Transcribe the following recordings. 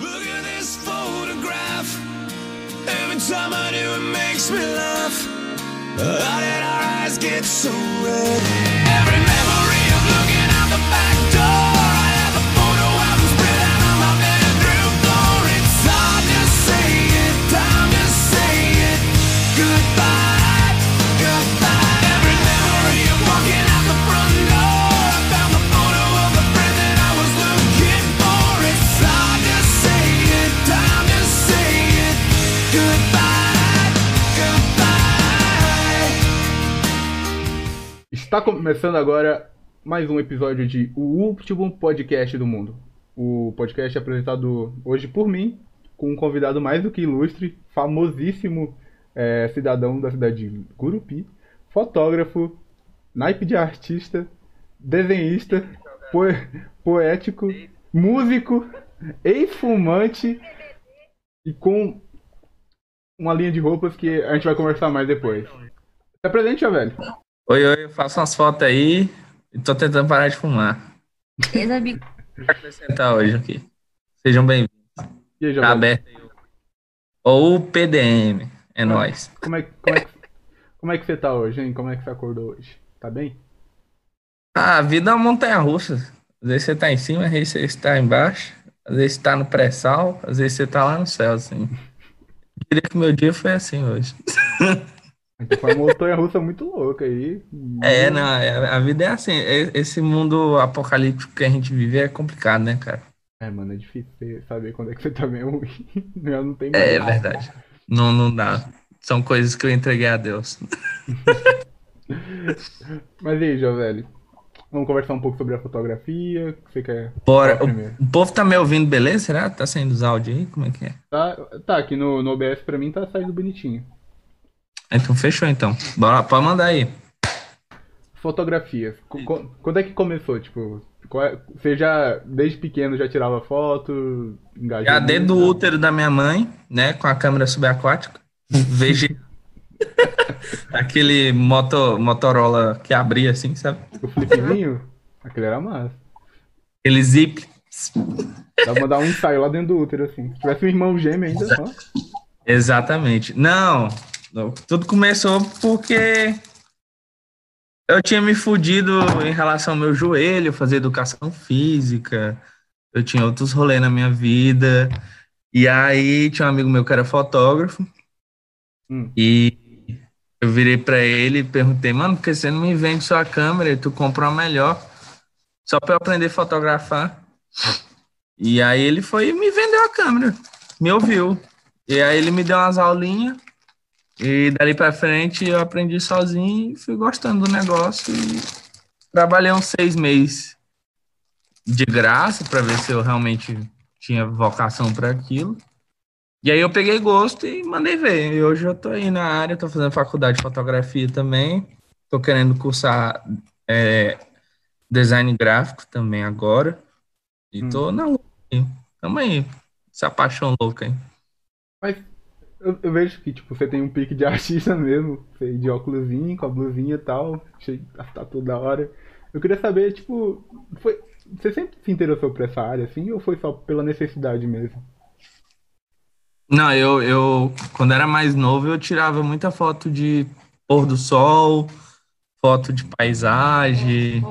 Look at this photograph. Every time I do, it makes me laugh. How did our eyes get so red? Every Está começando agora mais um episódio de O Último Podcast do Mundo. O podcast é apresentado hoje por mim, com um convidado mais do que ilustre, famosíssimo eh, cidadão da cidade de Gurupi, fotógrafo, naipe de artista, desenhista, poe- poético, músico, ex-fumante e com uma linha de roupas que a gente vai conversar mais depois. Se apresente, velho. Oi, oi, eu faço umas fotos aí e tô tentando parar de fumar. Beleza, Bico? Vou acrescentar hoje aqui. Sejam bem-vindos. Aí, Tá aberto aí. Ou o PDM, é nóis. Como é, que- como, é que, como é que você tá hoje, hein? Como é que você acordou hoje? Tá bem? Ah, a vida é uma montanha russa. Às vezes você tá em cima, às vezes você está embaixo, às vezes você tá no pré-sal, às vezes você tá lá no céu, assim. Eu diria que meu dia foi assim hoje. Foi uma montanha russa muito louca aí. É, não, é- a vida é assim. Esse mundo apocalíptico que a gente vive é complicado, né, cara? É, mano, é difícil você saber quando é que você tá meio ruim. Eu não tenho É, é verdade. Não, não dá. São coisas que eu entreguei a Deus. Mas e aí, João, velho? Vamos conversar um pouco sobre a fotografia. que Você quer Bora. O, o povo tá me ouvindo, beleza? Será? Tá saindo os áudios aí? Como é que é? Tá, tá, aqui no, no OBS pra mim tá saindo bonitinho. Então fechou então. Bora, pode mandar aí. Co- Quando é que começou? Tipo, é- você já, desde pequeno, já tirava foto? Engajou Já dentro do útero da minha mãe, né? Com a câmera subaquática. Veja aquele moto, Motorola que abria assim, sabe? O flipzinho? Aquele era massa. Aquele zip. Dá pra mandar um ensaio lá dentro do útero, assim. Se tivesse um irmão gêmeo ainda, só. Exatamente. Não, tudo começou porque eu tinha me fudido em relação ao meu joelho, fazer educação física, eu tinha outros rolês na minha vida, e aí tinha um amigo meu que era fotógrafo, Hum. e eu virei pra ele e perguntei, mano, por que você não me vende sua câmera e tu compra uma melhor, só pra eu aprender a fotografar? E aí ele foi e me vendeu a câmera, me ouviu. E aí ele me deu umas aulinhas e dali pra frente eu aprendi sozinho e fui gostando do negócio e trabalhei uns seis meses de graça para ver se eu realmente tinha vocação para aquilo. E aí eu peguei gosto e mandei ver. E hoje eu tô aí na área, tô fazendo faculdade de fotografia também, tô querendo cursar é, design gráfico também agora. E tô na luta. aí. Tamo aí, essa paixão louca, hein? Mas eu, eu vejo que, tipo, você tem um pique de artista mesmo. De óculosinho, com a blusinha e tal. Cheio, tá tudo da hora. Eu queria saber, tipo, foi, você sempre se interessou por essa área, assim, ou foi só pela necessidade mesmo? Não, eu, eu, quando era mais novo, eu tirava muita foto de pôr do sol, foto de paisagem.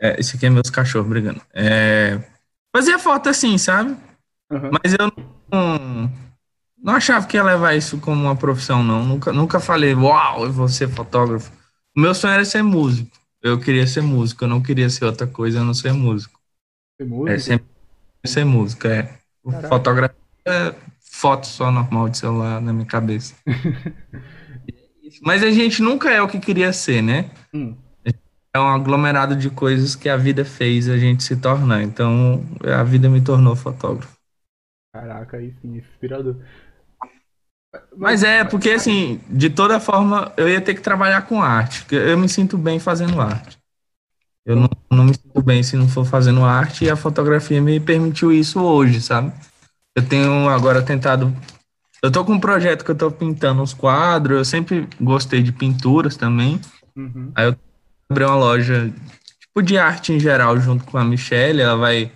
É, esse aqui é meus cachorros brigando. É, fazia foto assim, sabe? Aham. Mas eu não, não achava que ia levar isso como uma profissão, não. Nunca, nunca falei, uau, eu vou ser fotógrafo. O meu sonho era ser músico. Eu queria ser músico, eu não queria ser outra coisa, eu não ser músico. Você É música? sempre ser música, é. Caraca. Fotografia é foto só normal de celular na minha cabeça. Mas a gente nunca é o que queria ser, né? Hum. É um aglomerado de coisas que a vida fez a gente se tornar. Então, a vida me tornou fotógrafo. Caraca, aí sim, inspirador. Mas é, porque assim, de toda forma, eu ia ter que trabalhar com arte. Eu me sinto bem fazendo arte. Eu não, não me sinto bem se não for fazendo arte, e a fotografia me permitiu isso hoje, sabe? Eu tenho agora tentado. Eu tô com um projeto que eu tô pintando uns quadros, eu sempre gostei de pinturas também. Uhum. Aí eu abri uma loja tipo de arte em geral junto com a Michelle, ela vai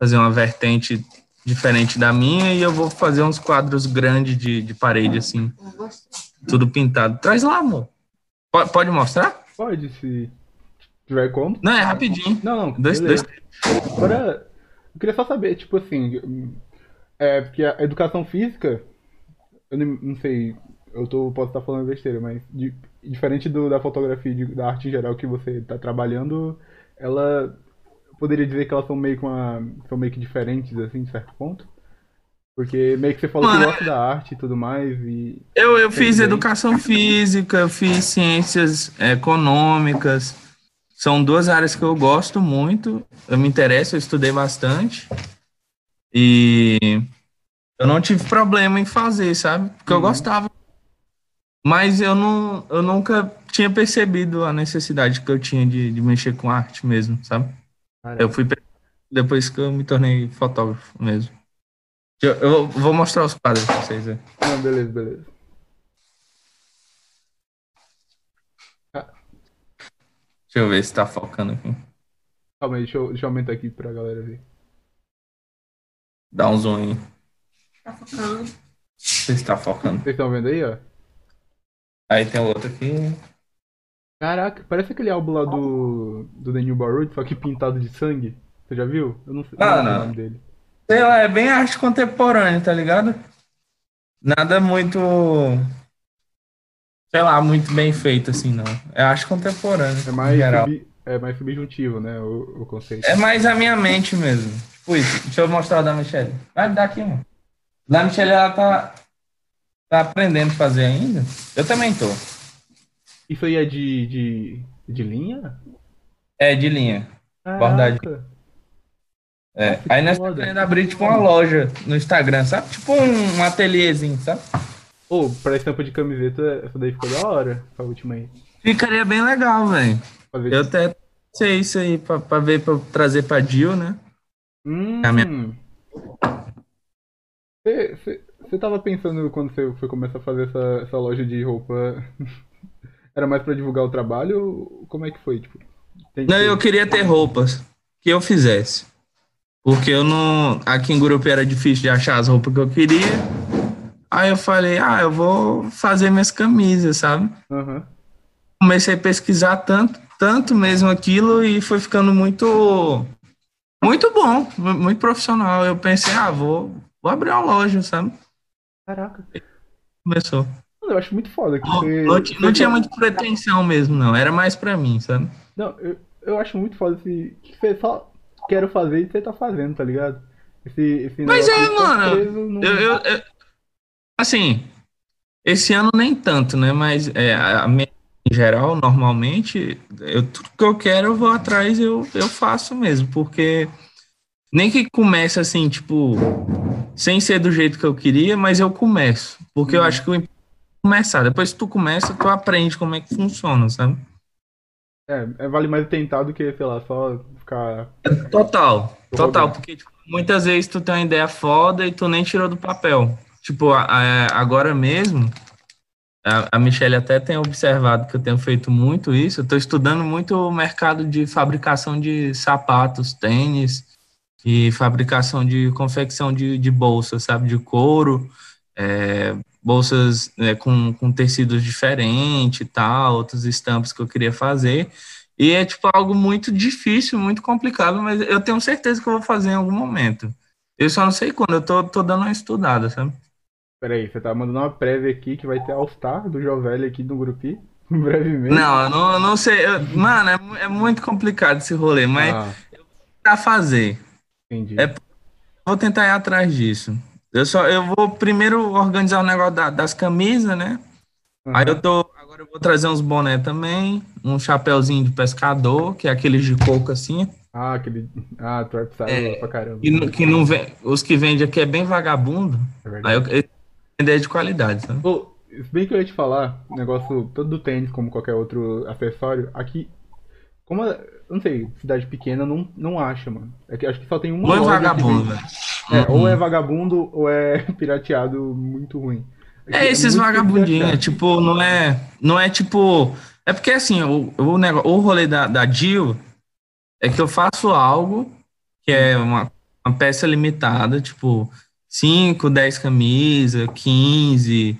fazer uma vertente diferente da minha e eu vou fazer uns quadros grandes de, de parede, assim, tudo pintado. Traz lá, amor. Pode, pode mostrar? Pode, se tiver como. Não, é rapidinho. Não, não. Dois, beleza. dois. Agora, eu queria só saber, tipo assim, é porque a educação física, eu não, não sei, eu tô, posso estar falando besteira, mas di- diferente do, da fotografia, de- da arte em geral que você está trabalhando, ela, poderia dizer que elas são meio que uma, são meio que diferentes, assim, de certo ponto? Porque meio que você falou que Mano, gosta da arte e tudo mais, e... Eu, eu fiz bem. educação física, eu fiz ciências econômicas. São duas áreas que eu gosto muito, eu me interesso, eu estudei bastante. E eu não tive problema em fazer, sabe? Porque eu Uhum. gostava. Mas eu, não, eu nunca tinha percebido a necessidade que eu tinha de, de mexer com arte mesmo, sabe? Eu fui depois que eu me tornei fotógrafo mesmo. Eu, eu vou mostrar os quadros pra vocês. Né? Não, beleza, beleza. Deixa eu ver se tá focando aqui. Calma aí, deixa eu, deixa eu aumentar aqui pra galera ver. Dá um zoom aí. Tá focando. Não sei se tá focando. Vocês estão vendo aí, ó? Aí tem outro aqui. Caraca, parece aquele álbum lá do, do New Barrood, só que pintado de sangue. Você já viu? Eu não sei, Ah, não o nome dele. Sei lá, é bem arte contemporânea, tá ligado? Nada muito. Sei lá, muito bem feito assim, não. É arte contemporânea. É mais, geral. sub- é mais subjuntivo, né? O, o conceito. É mais a minha mente mesmo. Tipo isso. Deixa eu mostrar o da Michelle. Vai me dar aqui, mano. Da Michelle, ela tá. Tá aprendendo a fazer ainda. Eu também tô. Isso aí é de, de, de linha? É, de linha. Caraca. É. Nossa, Aí nós estamos querendo abrir tipo uma loja no Instagram, sabe? Tipo um, um ateliêzinho, sabe? Ô, pra estampa de camiseta, essa daí ficou da hora, essa última aí. Ficaria bem legal, velho. Eu até sei isso aí pra, pra ver, pra trazer pra Jill, né? Hum. minha- você tava pensando quando você foi começar a fazer essa, essa loja de roupa, era mais pra divulgar o trabalho ou como é que foi? Tipo, tem Não, que- eu queria ter roupas que eu fizesse. Porque eu não. Aqui em Gurupi era difícil de achar as roupas que eu queria. Aí eu falei, ah, eu vou fazer minhas camisas, sabe? Aham. Comecei a pesquisar tanto, tanto mesmo aquilo e foi ficando muito. Muito bom, mu- muito profissional. Eu pensei, ah, vou, vou abrir uma loja, sabe? Caraca. Começou. Eu acho muito foda que Não, você. não ti- não você tinha muita pretensão mesmo, não. Era mais pra mim, sabe? Não, eu, eu acho muito foda esse. Que você só quero fazer e você tá fazendo, tá ligado? Esse, esse Mas é, mano, Eu, eu- eu- assim, esse ano nem tanto, né? Mas é, a minha, em geral, normalmente, eu, tudo que eu quero eu vou atrás eu, eu faço mesmo, porque nem que comece assim, tipo, sem ser do jeito que eu queria, mas eu começo. Porque eu acho que o importante começar. Depois que tu começa, tu aprende como é que funciona, sabe? É, é, vale mais tentar do que, sei lá, só ficar. Total, total, porque tipo, muitas vezes tu tem uma ideia foda e tu nem tirou do papel. Tipo, a- a- agora mesmo, a, a Michelle até tem observado que eu tenho feito muito isso. Eu tô estudando muito o mercado de fabricação de sapatos, tênis e fabricação de confecção de, de bolsas, sabe, de couro, é, bolsas é, com, com tecidos diferentes e tal, outras estampas que eu queria fazer. E é tipo algo muito difícil, muito complicado, mas eu tenho certeza que eu vou fazer em algum momento. Eu só não sei quando, eu tô, tô dando uma estudada, sabe? Pera aí, você tá mandando uma prévia aqui que vai ter All-Star do Jovelli aqui no Grupi, brevemente. Não, eu não, eu não sei. eu- mano, é, é muito complicado esse rolê, mas Ah, pra fazer. entendi. É- Vou tentar ir atrás disso. Eu só, eu vou primeiro organizar o negócio da- das camisas, né? Aí eu tô, agora eu vou trazer uns boné também, um chapéuzinho de pescador, que é aqueles de coco assim, Ah, aquele. Ah, Trap Style É, pra caramba. que, não- que não vem, os que vende aqui é bem vagabundo. É Aí eu, eu ideia de qualidade, sabe? Pô, se bem que eu ia te falar, negócio todo do tênis, como qualquer outro acessório, aqui. Como, não sei, cidade pequena não, não acha, mano. É que acho que só tem uma loja vagabundo, velho. É, ou é Uhum. vagabundo ou é pirateado muito ruim. Aqui É esses vagabundinhos, é tipo, não é, não é tipo, é porque assim, o, o, negócio, o rolê da, da Jill é que eu faço algo que é uma, uma peça limitada, tipo 5, 10 camisas, 15.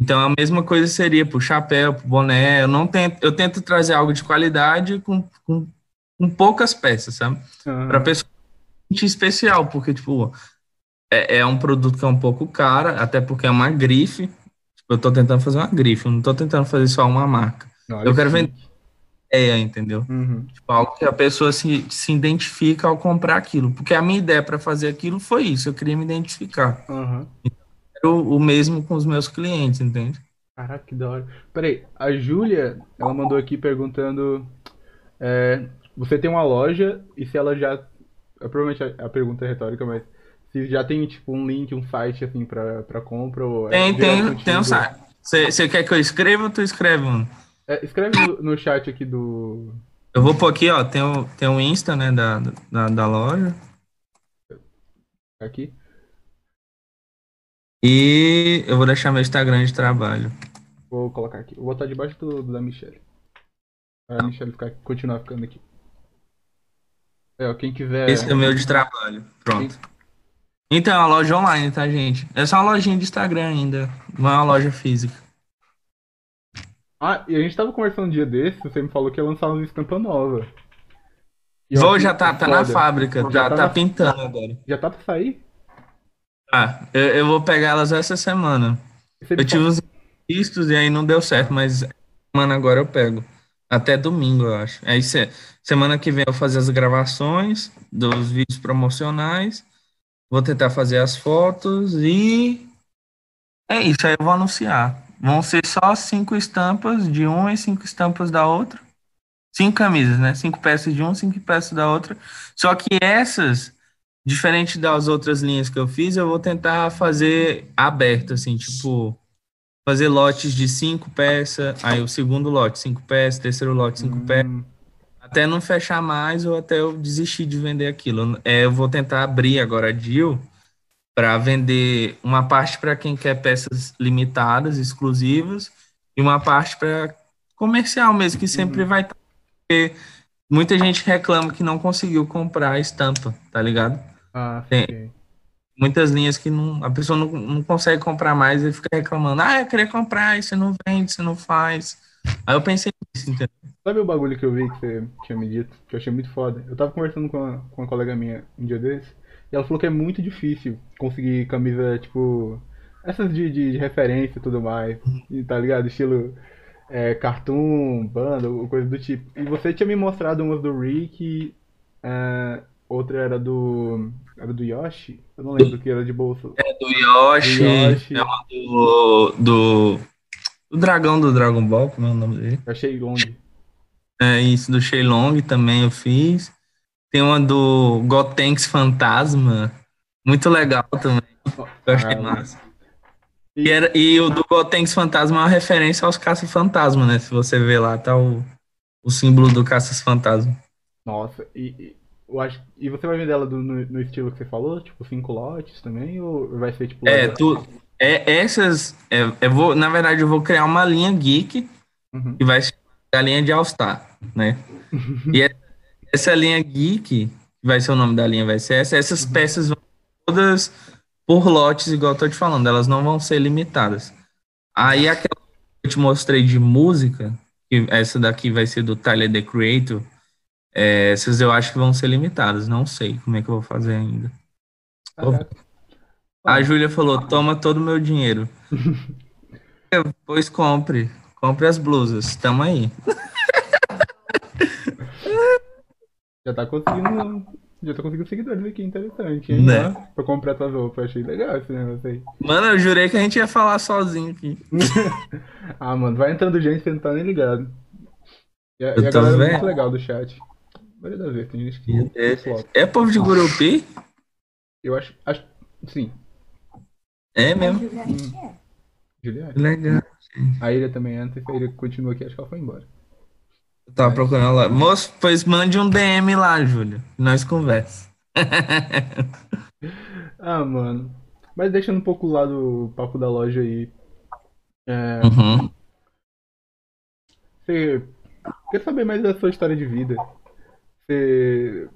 Então a mesma coisa seria pro chapéu, pro boné. Eu não tento, eu tento trazer algo de qualidade com, com, com poucas peças, sabe? Aham. Pra pessoa especial, porque, tipo, é, é um produto que é um pouco caro, até porque é uma grife. Tipo, eu tô tentando fazer uma grife, eu não tô tentando fazer só uma marca. Eu quero que vender-. É, entendeu? Uhum. Tipo, algo que a pessoa se, se identifica ao comprar aquilo. Porque a minha ideia para fazer aquilo foi isso, eu queria me identificar. Aham. Era o, o mesmo com os meus clientes, entende? Caraca, que da hora. Peraí, a Júlia, ela mandou aqui perguntando. é, você tem uma loja e se ela já. É, Provavelmente a, a pergunta é retórica, mas. Se já tem, tipo, um link, um site, assim, pra, pra compra ou. é Tem, direto tem, tem um site. Você quer que eu escreva ou tu escreve, mano? É, escreve no, no chat aqui do. Eu vou pôr aqui, ó, tem o, tem o Insta, né, da, da, da loja. Aqui. E eu vou deixar meu Instagram de trabalho. Vou colocar aqui. Vou botar debaixo do, do da Michelle. Pra a Michelle ficar, continuar ficando aqui. É, quem quiser. Esse é o meu de trabalho. Pronto. Então, é uma loja online, tá, gente? É só uma lojinha de Instagram ainda. Não é uma loja física. Ah, e a gente tava conversando um dia desse, você me falou que ia lançar uma estampa nova. Vou, já tá, tá na fábrica, Já já tá tá na- pintando agora. Já tá pra sair? Ah, eu, eu vou pegar elas essa semana. Você Eu tive uns vistos e aí não deu certo, mas semana agora eu pego. Até domingo, eu acho. Aí se- semana que vem eu vou fazer as gravações dos vídeos promocionais. Vou tentar fazer as fotos e é isso, aí eu vou anunciar. Vão ser só cinco estampas de uma e cinco estampas da outra. Cinco camisas, né? Cinco peças de um, cinco peças da outra. Só que essas, diferente das outras linhas que eu fiz, eu vou tentar fazer aberto, assim, tipo, fazer lotes de cinco peças, aí o segundo lote, cinco peças, terceiro lote, cinco peças, Hum, até não fechar mais ou até eu desistir de vender aquilo. É, eu vou tentar abrir agora a deal para vender uma parte para quem quer peças limitadas, exclusivas, e uma parte para comercial mesmo, que sempre vai estar. Porque muita gente reclama que não conseguiu comprar a estampa, tá ligado? Ah, Tem. sim. Muitas linhas que não, a pessoa não, não consegue comprar mais e fica reclamando. Ah, eu queria comprar, você não vende, você não faz. Aí eu pensei nisso, entendeu? Sabe o bagulho que eu vi que você tinha me dito, que eu achei muito foda? Eu tava conversando com uma, com uma colega minha um dia desse, e ela falou que é muito difícil conseguir camisa, tipo, essas de, de, de referência e tudo mais, e tá ligado? Estilo é, cartoon, banda, coisa do tipo. E você tinha me mostrado umas do Rick, é, outra era do. Era do Yoshi? Eu não lembro que era de bolso. É do Yoshi, Do Yoshi. é uma do, do, do dragão do Dragon Ball, como é o nome dele? Eu achei longe. É isso, do Shenlong também eu fiz. Tem uma do Gotenks Fantasma, muito legal também, eu achei Ah, massa. E, era, e o do Gotenks Fantasma é uma referência aos Caças Fantasma, né? Se você ver lá, tá o, o símbolo do Caças Fantasma. Nossa, e eu acho, e você vai vender ela do- no, no estilo que você falou? Tipo, cinco lotes também? Ou vai ser tipo. É, tu, é essas, é, eu vou, na verdade, eu vou criar uma linha geek Uhum. que vai ser a linha de All Star, né? E é- essa linha geek, que vai ser o nome da linha, vai ser essa, essas peças vão todas por lotes, igual eu tô te falando, elas não vão ser limitadas. Aí aquela que eu te mostrei de música, que essa daqui vai ser do Tyler The Creator, é, essas eu acho que vão ser limitadas, não sei como é que eu vou fazer ainda. Caraca. A Júlia falou: toma todo o meu dinheiro. Eu, pois compre. Compre as blusas. Tamo aí. Já tá conseguindo. Já tá conseguindo seguidores aqui, interessante, hein? Né? Ó, Pra comprar tuas roupas, achei legal esse negócio aí. Mano, eu jurei que a gente ia falar sozinho aqui. Ah, mano, vai entrando gente, você não tá nem ligado. E a, Eu e a tô galera é vendo. muito legal do chat. Várias das vezes, tem gente que. É, é povo de Gurupi? Eu acho. acho sim, É mesmo. Juliette é. Juliette. Legal. A Ilha também entra, a Ilha continua aqui, acho que ela foi embora. Eu tava procurando lá. Moço, pois mande um DM lá, Júlia. que Nós conversa. Ah, mano. Mas deixando um pouco lá do papo da loja aí. É, Uhum. Você quer saber mais da sua história de vida? Você.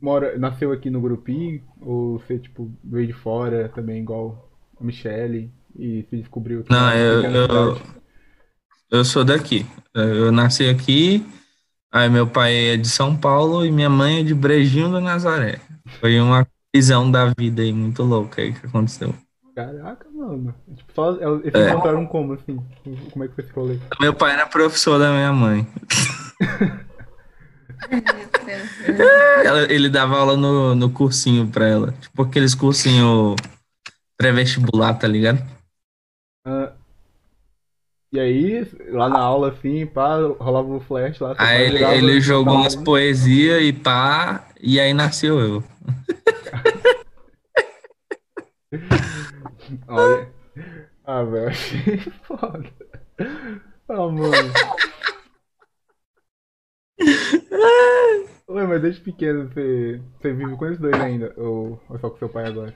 mora, nasceu aqui no Grupi? Ou você, tipo, veio de fora também, igual a Michelle? E se descobriu que Não, eu, eu, eu sou daqui. Eu nasci aqui, aí meu pai é de São Paulo e minha mãe é de Brejinho do Nazaré. Foi uma visão da vida aí muito louca aí que aconteceu. Caraca, mano. Tipo, só, eles se É. encontraram como, assim? Como é que foi esse rolê? Meu pai era professor da minha mãe. Ela- Ele dava aula no, no cursinho pra ela. Tipo aqueles cursinho pré-vestibular, tá ligado? Ah, e aí, lá na aula, assim, pá, rolava o flash lá. Aí ele, ele jogou umas poesias e pá, e aí nasceu eu. Olha. Ah, velho, achei foda. Ah, mano. Ué, mas desde pequeno você, você vive com eles dois ainda? Ou, ou só com seu pai agora?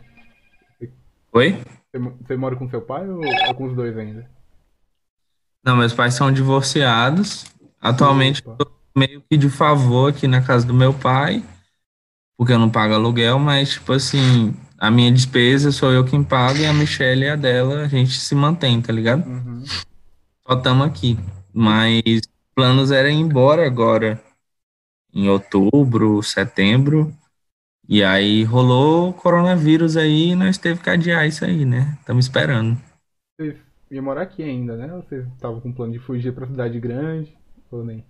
Oi? Você, você mora com seu pai ou, ou com os dois ainda? Não, meus pais são divorciados. Atualmente Opa. meio que de favor aqui na casa do meu pai, porque eu não pago aluguel, mas tipo assim, a minha despesa sou eu quem pago e a Michelle e a dela, a gente se mantém, tá ligado? Uhum. Só estamos aqui. Mas planos era ir embora agora, em outubro, setembro. E aí rolou o coronavírus aí e nós teve que adiar isso aí, né? Estamos esperando. Vocês iam morar aqui ainda, né? Ou vocês estavam com plano de fugir pra cidade grande? Ou nem?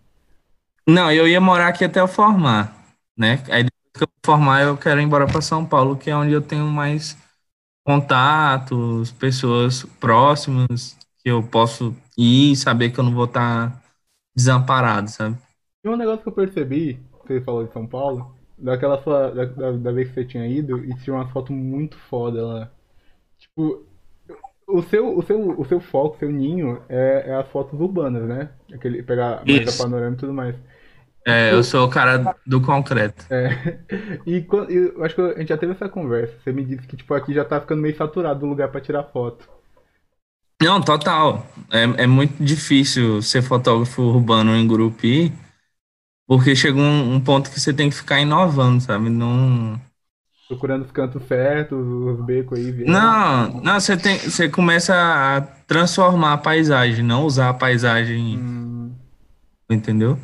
Não, eu ia morar aqui até eu formar, né? Aí depois que eu formar, eu quero ir embora para São Paulo, que é onde eu tenho mais contatos, pessoas próximas, que eu posso ir e saber que eu não vou estar desamparado, sabe? E um negócio que eu percebi, você falou de São Paulo, daquela sua, da, da, da vez que você tinha ido, e tinha uma foto muito foda lá. Tipo, o seu, o seu, o seu foco, o seu ninho, é, é as fotos urbanas, né? Aquele, pegar mais Isso. a panorama e tudo mais. É, eu sou o cara do concreto. É. E quando, eu acho que a gente já teve essa conversa. Você me disse que, tipo, aqui já tá ficando meio saturado o lugar pra tirar foto. Não, total. É, é muito difícil ser fotógrafo urbano em Gurupi, porque chega um, um ponto que você tem que ficar inovando, sabe? Não. Procurando os cantos certos, os becos aí. vendo. Não, não, você tem, você começa a transformar a paisagem, não usar a paisagem, Hum, entendeu?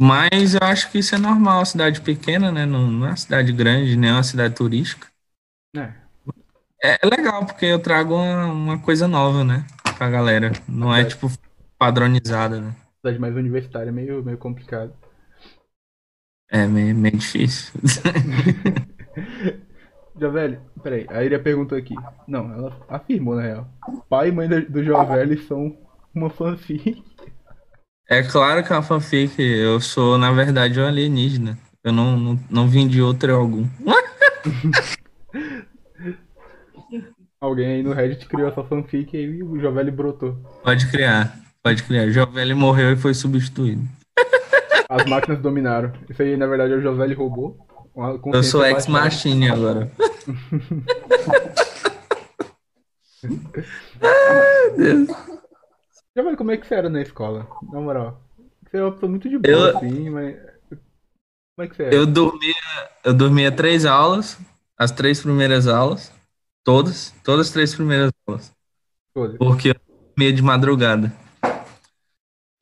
Mas eu acho que isso é normal, uma cidade pequena, né? Não, não é uma cidade grande, nem uma cidade turística. é. É, é legal, porque eu trago uma, uma coisa nova, né? Pra galera. Não é, tipo, padronizada, né? Cidade mais universitária é meio, meio complicado. É meio, meio difícil. Jovelli, peraí, a Iria perguntou aqui. Não, ela afirmou na real. Pai e mãe do, Jovelli são uma fanfic. É claro que é uma fanfic. Eu sou, na verdade, um alienígena. Eu não, não, não vim de outro algum. Alguém aí no Reddit criou essa fanfic e o Jovelli brotou. Pode criar, pode criar. Jovelli morreu e foi substituído. As máquinas dominaram. Isso aí, na verdade, é o Jovelli robô. Uma Eu sou ex-machine agora. Jovelli, como é que você era na escola? Na moral. Você é uma pessoa muito de boa, Eu- assim, mas. Como é que você é? Eu dormia, eu dormia três aulas, as três primeiras aulas, todas, todas as três primeiras aulas, Foda-se. porque eu dormia de madrugada.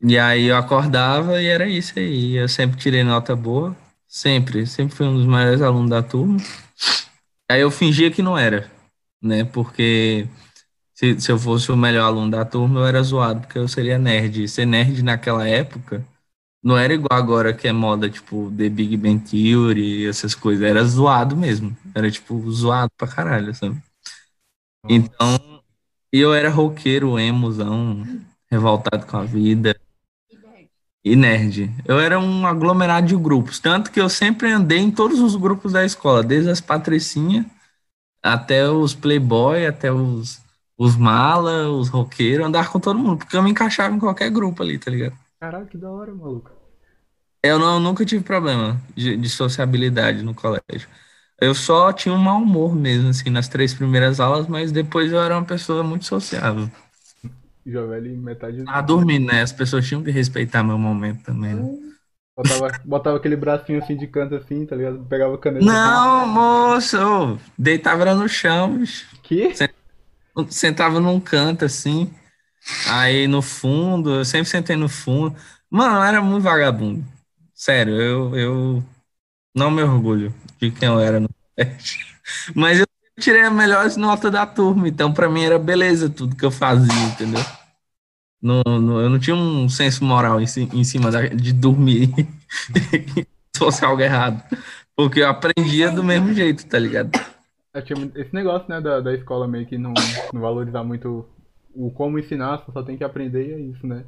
E aí eu acordava e era isso aí. Eu sempre tirei nota boa, sempre, sempre fui um dos maiores alunos da turma. Aí eu fingia que não era, né? Porque se, se eu fosse o melhor aluno da turma, eu era zoado, porque eu seria nerd. E ser nerd naquela época não era igual agora que é moda, tipo, The Big Bang Theory, essas coisas. Era zoado mesmo. Era, tipo, zoado pra caralho, sabe? Então, eu era roqueiro, emozão, revoltado com a vida e nerd. Eu era um aglomerado de grupos, tanto que eu sempre andei em todos os grupos da escola, desde as patricinhas até os playboy, até os, os mala, os roqueiros, andar com todo mundo, porque eu me encaixava em qualquer grupo ali, tá ligado? Caralho, que da hora, maluco. Eu não, nunca tive problema de, de sociabilidade no colégio. Eu só tinha um mau humor mesmo, assim, nas três primeiras aulas, mas depois eu era uma pessoa muito sociável. Jovelli, metade. Ah, dormindo, né? As pessoas tinham que respeitar meu momento também, né? Botava, botava aquele bracinho assim de canto assim, tá ligado? Pegava a caneta. Não, moço, ô, deitava era no chão, bicho. Que? Sentava num canto assim. Aí no fundo, eu sempre sentei no fundo. Mano, eu era muito vagabundo. Sério, eu, eu não me orgulho de quem eu era no. Mas eu tirei a melhor nota da turma, então pra mim era beleza tudo que eu fazia, entendeu? No, no- eu não tinha um senso moral em, em cima da- de dormir se fosse algo errado. Porque eu aprendia do mesmo jeito, tá ligado? Esse negócio, né, da, da escola meio que não, não valorizar muito o como ensinar, só tem que aprender e é isso, né?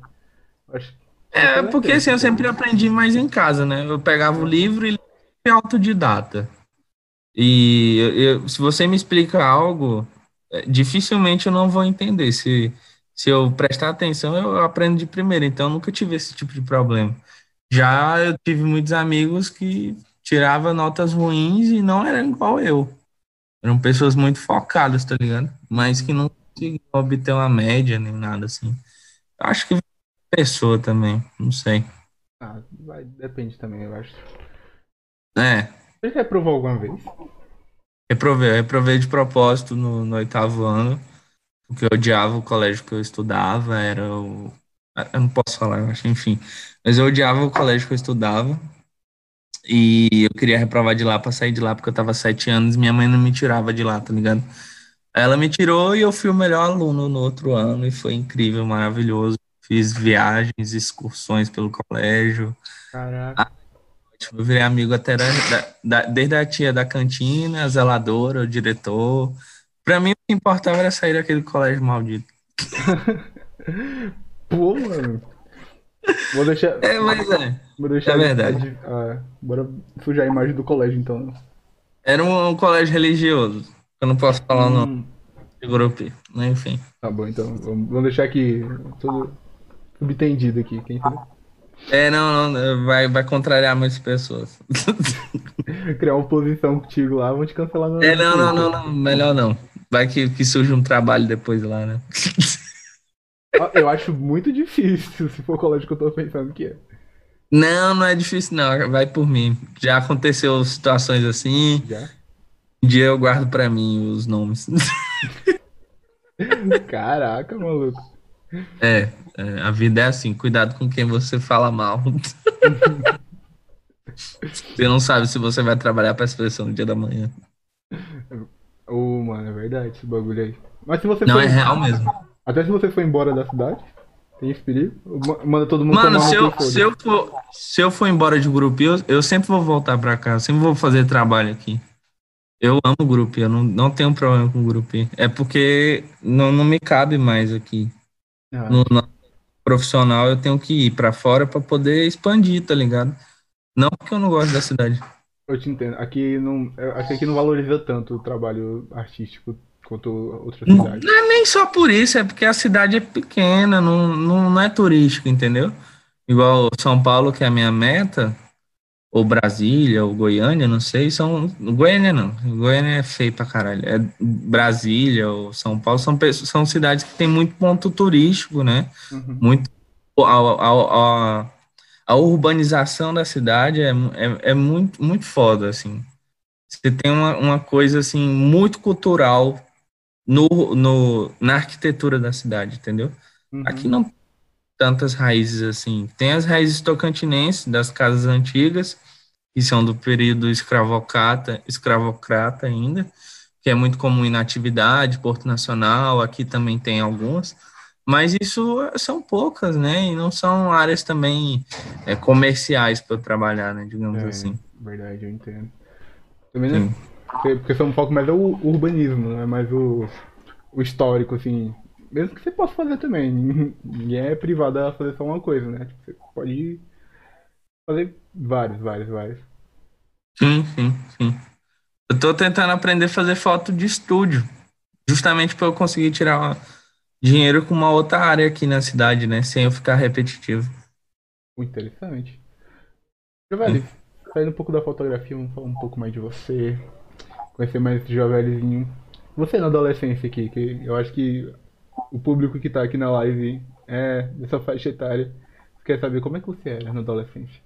Acho É, porque assim, eu sempre aprendi mais em casa, né? Eu pegava o livro e autodidata. E eu- eu- se você me explica algo, é, dificilmente eu não vou entender. Se, se eu prestar atenção, eu aprendo de primeira. Então, eu nunca tive esse tipo de problema. Já eu tive muitos amigos que tiravam notas ruins e não eram igual eu. Eram pessoas muito focadas, tá ligado? Mas que não conseguiam obter uma média nem nada assim. Acho que pessoa também, não sei. Ah, vai, depende também, eu acho. É, Você reprovou alguma vez? reprovei, eu reprovei de propósito no, no oitavo ano, porque eu odiava o colégio que eu estudava, era o... Eu não posso falar, eu acho, enfim. Mas eu odiava o colégio que eu estudava e eu queria reprovar de lá pra sair de lá, porque eu tava sete anos e minha mãe não me tirava de lá, tá ligado? Ela me tirou e eu fui o melhor aluno no outro ano e foi incrível, maravilhoso. Fiz viagens, excursões pelo colégio, Caraca. Eu virei amigo até da, da- desde a tia da cantina, a zeladora, o diretor. Pra mim, o que importava era sair daquele colégio maldito. Pô, mano. Vou deixar. É, mas é. Vou deixar é verdade. Ah, bora sujar a imagem do colégio então. Era um, um colégio religioso. Eu não posso falar o nome Hum, de grupo. Enfim. tá bom, então. Vamos, deixar aqui tudo subentendido aqui. Quem sabe? É, não, não, vai, vai contrariar muitas pessoas. Criar uma oposição contigo lá, vão te cancelar no. É, não, não, não, não, melhor não. Vai que, que surge um trabalho depois lá, né? Eu acho muito difícil, se for o colégio que eu tô pensando que é. Não, não é difícil, não. Vai por mim. Já aconteceu situações assim. Já? Um dia eu guardo pra mim os nomes. Caraca, maluco. É, é, a vida é assim, cuidado com quem você fala mal. Você não sabe se você vai trabalhar pra pessoa no dia da manhã. Ô, mano, é verdade esse bagulho aí. Mas se você Não, é real mesmo. Até se você for embora da cidade, tem esse perigo. Ma- Manda todo mundo Mano, se eu, se eu for, se eu for embora de grupo, eu, eu sempre vou voltar pra cá, eu sempre vou fazer trabalho aqui. Eu amo grupo, eu não, não tenho problema com grupo. É porque não, não me cabe mais aqui. Ah, No, no profissional, eu tenho que ir pra fora pra poder expandir, tá ligado? Não porque eu não gosto da cidade. Eu te entendo. Aqui não. eu Acho que aqui não valoriza tanto o trabalho artístico quanto outras Não, cidades. não é nem só por isso, é porque a cidade é pequena, não, não, não é turístico, entendeu? Igual São Paulo, que é a minha meta, ou Brasília, ou Goiânia, não sei, são. Goiânia não, Goiânia é feio pra caralho. É Brasília ou São Paulo são, são cidades que tem muito ponto turístico, né? Uhum. Muito. A, a, a, a urbanização da cidade é, é, é muito, muito foda, assim. Você tem uma, uma coisa, assim, muito cultural no, no, na arquitetura da cidade, entendeu? Uhum. Aqui não tem tantas raízes assim. Tem as raízes tocantinenses das casas antigas, que são do período escravocrata, escravocrata ainda, que é muito comum em Natividade, Porto Nacional, aqui também tem algumas, mas isso são poucas, né? E não são áreas também é, comerciais para eu trabalhar, né? Digamos É, assim. verdade, eu entendo. Também, né? Porque, porque seu foco mais o urbanismo, não é mais o, o histórico, assim. Mesmo que você possa fazer também. Ninguém é privado a fazer só uma coisa, né? Tipo, Você pode fazer vários, vários, vários. Sim, sim, sim. Eu tô tentando aprender a fazer foto de estúdio, justamente para eu conseguir tirar dinheiro com uma outra área aqui na cidade, né? Sem eu ficar repetitivo. Muito interessante. Jovelli, saindo um pouco da fotografia, vamos falar um pouco mais de você. Conhecer mais esse Jovellizinho. Você na adolescência aqui, que eu acho que o público que tá aqui na live é dessa faixa etária. Quer saber como é que você era na adolescência?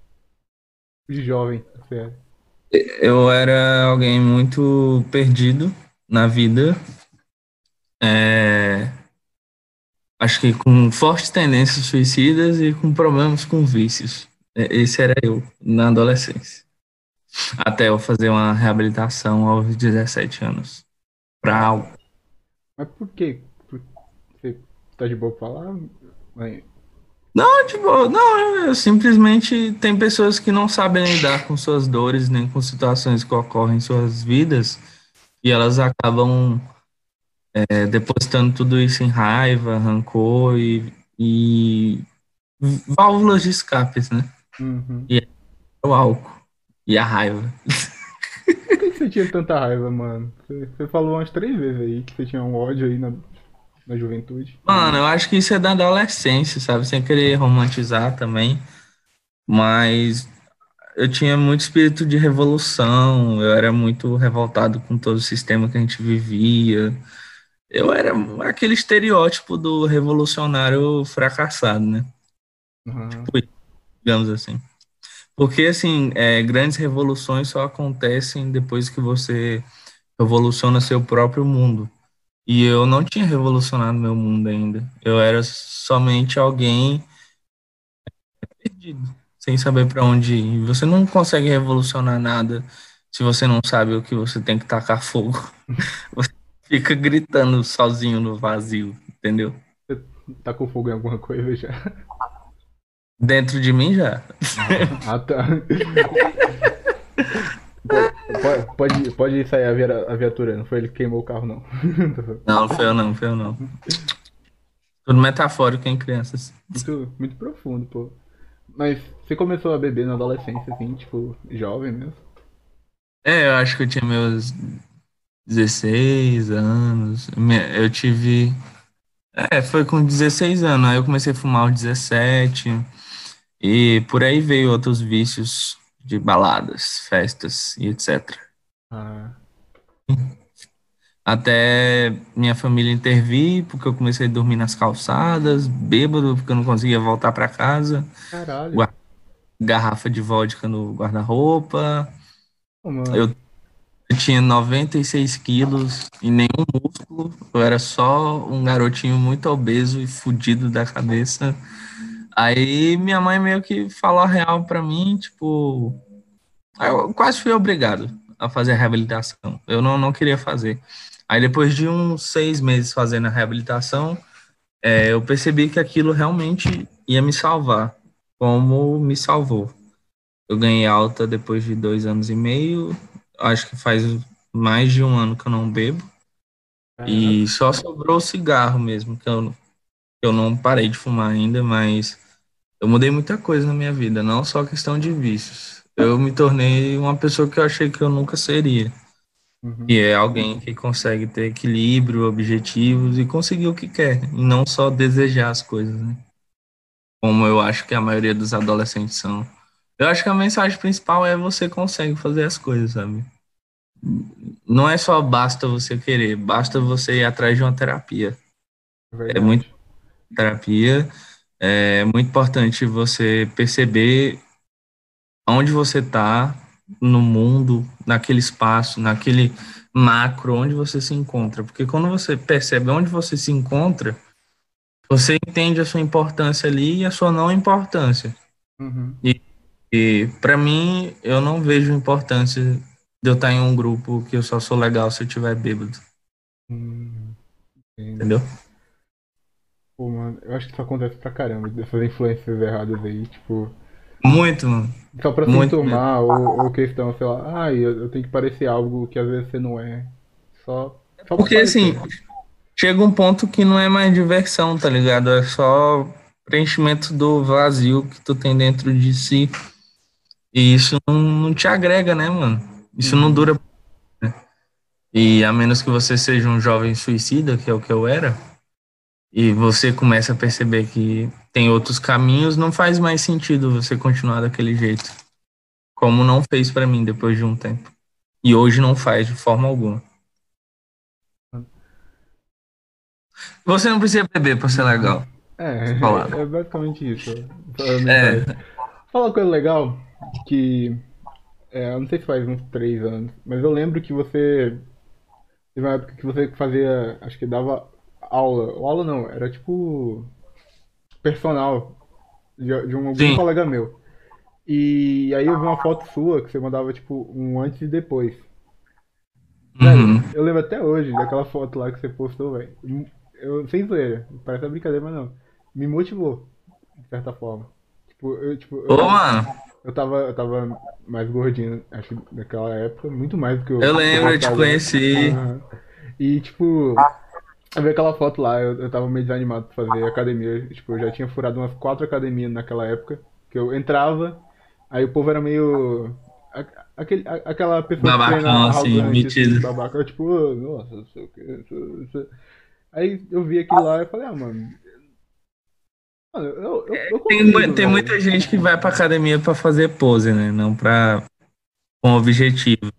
de jovem você era? Eu era alguém muito perdido na vida. É, acho que com fortes tendências suicidas e com problemas com vícios. É, Esse era eu na adolescência. Até eu fazer uma reabilitação aos 17 anos. Pra algo. Mas por quê? Tá de boa pra falar? Mas- Não, tipo, não, eu simplesmente tem pessoas que não sabem lidar com suas dores, nem com situações que ocorrem em suas vidas, e elas acabam é, depositando tudo isso em raiva, rancor e, e válvulas de escapes, né? Uhum. O álcool e a raiva. Por que que você tinha tanta raiva, mano? Você, você falou umas três vezes aí que você tinha um ódio aí na, na juventude. Mano, eu acho que isso é da adolescência, sabe? Sem querer romantizar também, mas eu tinha muito espírito de revolução, eu era muito revoltado com todo o sistema que a gente vivia. Eu era aquele estereótipo do revolucionário fracassado, né? Uhum. Digamos assim. Porque, assim, é, grandes revoluções só acontecem depois que você revoluciona seu próprio mundo. E eu não tinha revolucionado meu mundo ainda. Eu era somente alguém perdido, sem saber para onde ir. Você não consegue revolucionar nada se você não sabe o que você tem que tacar fogo. Você fica gritando sozinho no vazio, entendeu? Tá com fogo em alguma coisa já? Dentro de mim já. Ah, tá. pode, pode, pode sair a, via- a viatura, não foi ele que queimou o carro, não. Não, não foi eu não, foi eu não. Tudo metafórico em crianças. muito, muito profundo, pô. Mas você começou a beber na adolescência, assim, tipo, jovem mesmo? É, eu acho que eu tinha meus 16 anos. Eu tive. É, foi com 16 anos. Aí eu comecei a fumar aos 17. E por aí veio outros vícios de baladas, festas e etc. Ah, Até minha família intervir, porque eu comecei a dormir nas calçadas, bêbado, porque eu não conseguia voltar para casa. caralho. Ué. Garrafa de vodka no guarda-roupa. Mano. Eu Eu tinha 96 quilos e nenhum músculo. Eu era só um garotinho muito obeso e fudido da cabeça. Aí minha mãe meio que falou a real pra mim, tipo. Eu quase fui obrigado a fazer a reabilitação. Eu não, não queria fazer. Aí depois de uns seis meses fazendo a reabilitação, é, eu percebi que aquilo realmente ia me salvar, como me salvou. Eu ganhei alta depois de dois anos e meio, acho que faz mais de um ano que eu não bebo. E só sobrou o cigarro mesmo, que eu, que eu não parei de fumar ainda, mas eu mudei muita coisa na minha vida, não só questão de vícios. Eu me tornei uma pessoa que eu achei que eu nunca seria. Uhum. E é alguém que consegue ter equilíbrio, objetivos e conseguir o que quer, e não só desejar as coisas, né? Como eu acho que a maioria dos adolescentes são. Eu acho que a mensagem principal é você consegue fazer as coisas, sabe? Não é só basta você querer, basta você ir atrás de uma terapia. verdade. muito- Terapia é muito importante você perceber onde você está no mundo, naquele espaço, naquele macro, onde você se encontra. Porque quando você percebe onde você se encontra, você entende a sua importância ali e a sua não importância. Uhum. E para mim, eu não vejo importância de eu estar em um grupo que eu só sou legal se eu estiver bêbado, Hum, entendeu? Pô, mano, eu acho que isso acontece pra caramba, dessas influências erradas aí, tipo, Muito, mano. só pra se enturmar, ou, ou questão, sei lá, ah, eu, eu tenho que parecer algo que às vezes você não é. Só, só Porque assim, parecer. chega um ponto que não é mais diversão, tá ligado? É só preenchimento do vazio que tu tem dentro de si. E isso não, não te agrega, né, mano? Isso não dura. né? E a menos que você seja um jovem suicida, que é o que eu era, e você começa a perceber que tem outros caminhos, não faz mais sentido você continuar daquele jeito. Como não fez pra mim depois de um tempo. E hoje não faz de forma alguma. Você não precisa beber pra ser legal. É, é basicamente isso. É. Fala uma coisa legal, que. É, eu não sei se faz uns três anos, mas eu lembro que você. Teve uma época que você fazia. Acho que dava aula. Ou aula não, era tipo. Personal. De, de um, algum Sim. colega meu. E aí eu vi uma foto sua que você mandava tipo um antes e depois. Velho, Uhum. eu lembro até hoje daquela foto lá que você postou, velho. Eu, sem zoeira, parece uma brincadeira, mas não. Me motivou, de certa forma. Tipo, eu, tipo, eu, Ô, tava, mano, eu tava, eu tava mais gordinho, acho que naquela época, muito mais do que eu. eu lembro, eu te conheci. Aham. E, tipo, eu vi aquela foto lá, eu, eu tava meio desanimado pra fazer academia. Tipo, eu já tinha furado umas quatro academias naquela época. Que eu entrava, aí o povo era meio. Aquele, aquela pessoa que treina assim, arrogante, metido. babaca, eu, tipo, "Oh, nossa, não sei o que. não sei- não sei." Aí eu vi aquilo lá e falei, ah, mano. Mano, eu, eu, eu Tem, consigo, tem velho. muita gente que vai pra academia pra fazer pose, né? Não pra. com objetivo.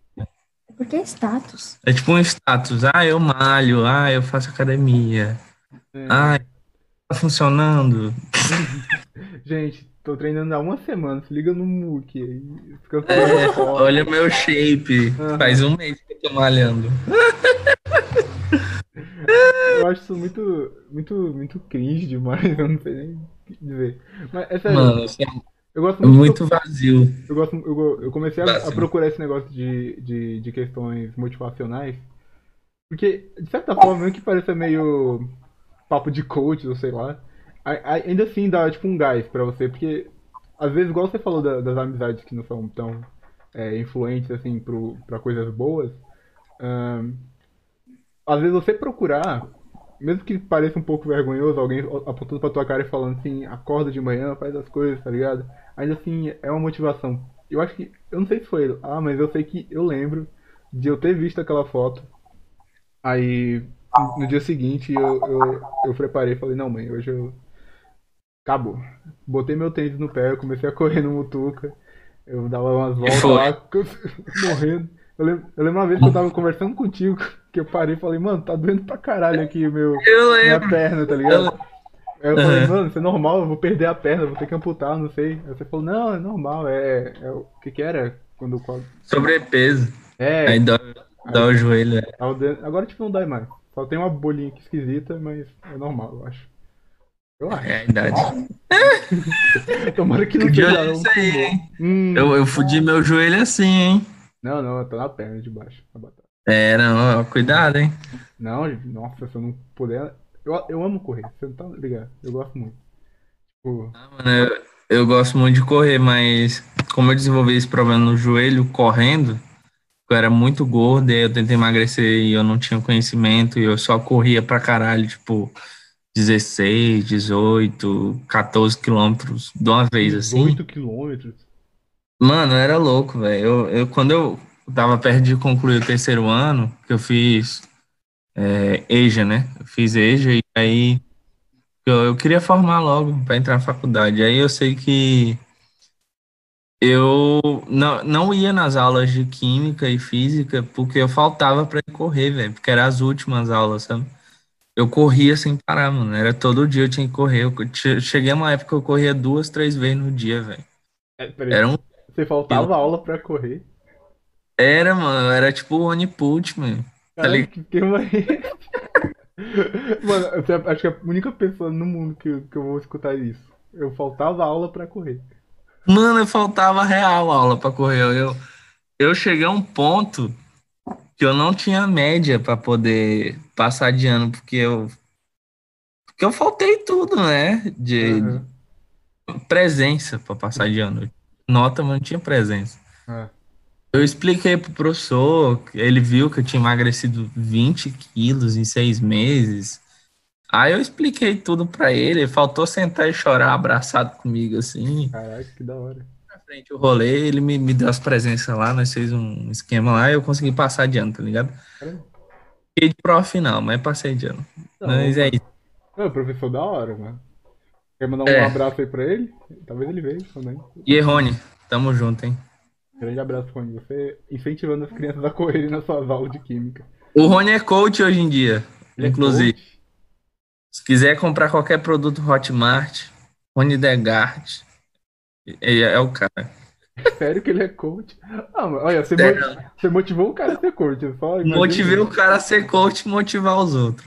Porque é status. É tipo um status. Ah, eu malho. Ah, eu faço academia. É. Ah, tá funcionando. Gente, tô treinando há uma semana, se liga no Mook aí. Fica É, olha o meu shape. Aham. Faz um mês que eu tô malhando. Eu acho isso muito, muito, muito cringe demais, eu não sei nem o que dizer. Mas é sério, Mano, é eu gosto muito, muito vazio. eu gosto, eu, eu comecei a, a procurar esse negócio de, de, de questões motivacionais, porque, de certa forma, mesmo que pareça meio papo de coach, ou sei lá, ainda assim dá, tipo, um gás pra você, porque, às vezes, igual você falou da- das amizades que não são tão é, influentes, assim, pro, pra coisas boas, às vezes você procurar, mesmo que pareça um pouco vergonhoso, alguém apontando pra tua cara e falando assim, acorda de manhã, faz as coisas, tá ligado? Ainda assim, é uma motivação. Eu acho que, eu não sei se foi ele, ah, mas eu sei que eu lembro de eu ter visto aquela foto, aí no dia seguinte eu, eu, eu preparei e falei, não mãe, hoje eu... Acabou. Botei meu tênis no pé, eu comecei a correr no Mutuca, eu dava umas voltas lá, morrendo. Eu lembro, eu lembro uma vez que eu tava conversando contigo, que eu parei e falei, mano, tá doendo pra caralho aqui o meu, Eu minha perna, tá ligado? Aí eu falei, mano, isso é normal, eu vou perder a perna, vou ter que amputar, não sei. Aí você falou, não, é normal, é. é o que que era? Quando quadro. Sobrepeso. É, Aí dói, dói o joelho. é. agora tipo não dói mais. Só tem uma bolinha aqui esquisita, mas é normal, eu acho. Eu acho. É a idade. Tomara que não De seja um aí, hein? Hum, Eu, eu fudi meu joelho assim, hein? Não, não, tá na perna de baixo. a batata. É, não, ó, cuidado, hein? Não, nossa, se eu não puder. Eu, eu amo correr, você não tá ligado? Eu gosto muito. Tipo, Mano, eu, eu gosto muito de correr, mas como eu desenvolvi esse problema no joelho correndo, eu era muito gordo, e eu tentei emagrecer e eu não tinha conhecimento, e eu só corria pra caralho, tipo, 16, 18, 14 quilômetros de uma vez, assim. 18 quilômetros. Mano, era louco, velho. Eu, eu, quando eu tava perto de concluir o terceiro ano, que eu fiz é, EJA, né? Eu fiz EJA e aí eu, eu queria formar logo para entrar na faculdade. Aí eu sei que eu não, não ia nas aulas de química e física porque eu faltava para correr, velho, porque eram as últimas aulas, sabe? Eu corria sem parar, mano. Era todo dia eu tinha que correr. Eu che- cheguei a uma época que eu corria duas, três vezes no dia, velho. É, Era um Você faltava aula pra correr. Era, mano, era tipo o Oniput, mano. Tá ligado? que é? Mano, eu acho que é a única pessoa no mundo que, que eu vou escutar isso. Eu faltava aula pra correr. Mano, eu faltava real aula pra correr. Eu, eu cheguei a um ponto que eu não tinha média pra poder passar de ano, porque eu. Porque eu faltei tudo, né? De Aham. presença pra passar de ano. Nota, mas não tinha presença. Ah, Eu expliquei pro professor, ele viu que eu tinha emagrecido 20 quilos em seis meses. Aí eu expliquei tudo pra ele, faltou sentar e chorar abraçado comigo, assim. Caraca, que da hora. Na frente o rolê, ele me, me deu as presenças lá, nós fez um esquema lá e eu consegui passar ano, tá ligado? Fiquei de prova final, mas passei de ano. Não, Mas é isso. É, professor da hora, mano. Quer mandar um É. abraço aí pra ele? Talvez ele veja também. E Rony, tamo junto, hein? Grande abraço, Rony. Você incentivando as crianças a correrem nas suas aulas de química. O Rony é coach hoje em dia, Ele é inclusive. coach? Se quiser comprar qualquer produto Hotmart, Rony Degart, é, é o cara. Sério que ele é coach? Ah, mas olha, você, mo- você motivou o cara a ser coach. Só Motivei o cara a ser coach e motivar os outros.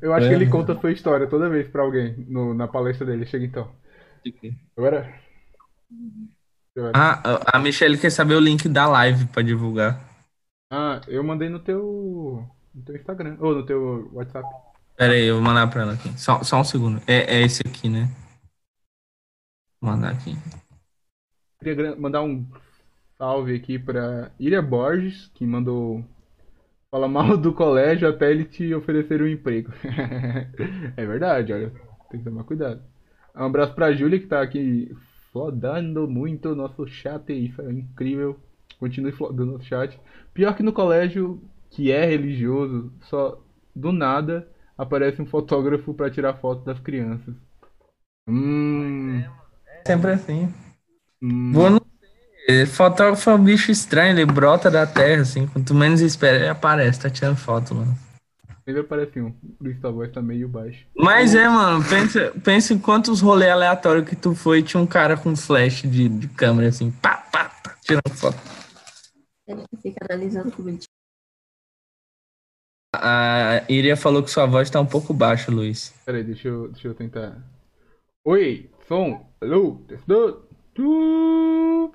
Eu acho que É. ele conta a sua história toda vez pra alguém no- na palestra dele. Chega então. Agora. Agora. Ah, a Michelle quer saber o link da live pra divulgar. Ah, eu mandei no teu. No teu Instagram. Ou no teu WhatsApp. Pera aí, eu vou mandar pra ela aqui. Só, só um segundo. É, é esse aqui, né? Vou mandar aqui. Queria mandar um salve aqui pra Ilha Borges, que mandou falar mal do colégio até ele te oferecer um emprego. é verdade, olha. Tem que tomar cuidado. Um abraço pra Júlia, que tá aqui flodando muito o nosso chat. Isso é incrível. Continue flodando o nosso chat. Pior que no colégio, que é religioso, só do nada aparece um fotógrafo pra tirar foto das crianças. Hum. Sempre assim. hum. Vou sei. Fotógrafo é um bicho estranho, ele brota da terra, assim. Quanto menos espera, ele aparece, tá tirando foto, mano. Sempre aparece um. Por isso a voz tá meio baixa. Mas é, mano, pensa, pensa em quantos rolês aleatórios que tu foi e tinha um cara com flash de, de câmera, assim, pá, pá, pá, tirando foto. Ele fica analisando como ele A Iria falou que sua voz tá um pouco baixa, Luiz. Pera aí, deixa eu, deixa eu tentar. Oi, som, alô, testou, tu...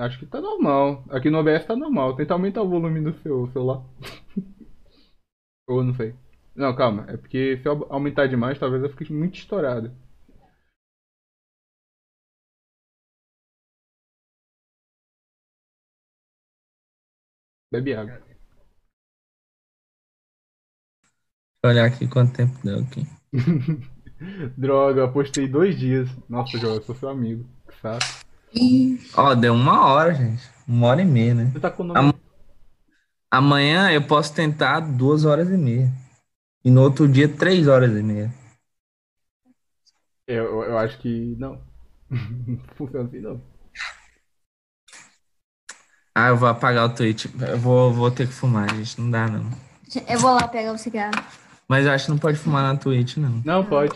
Acho que tá normal. Aqui no OBS tá normal. Tenta aumentar o volume do seu celular. Ou não sei. Não, calma. É porque se eu aumentar demais, talvez eu fique muito estourado. Bebe água. Olhar aqui quanto tempo deu aqui. Droga, eu postei dois dias. Nossa, João, eu sou seu amigo. Que saco. Ó, deu uma hora, gente. Uma hora e meia, né? Você tá com o nome. Am- Amanhã eu posso tentar duas horas e meia. E no outro dia, três horas e meia. Eu, eu, acho que não. Não funciona assim, não. Ah, eu vou apagar o Twitch. Eu vou, vou ter que fumar, gente. Não dá, não. Eu vou lá pegar o cigarro. Mas eu acho que não pode fumar na Twitch, não. Não, pode.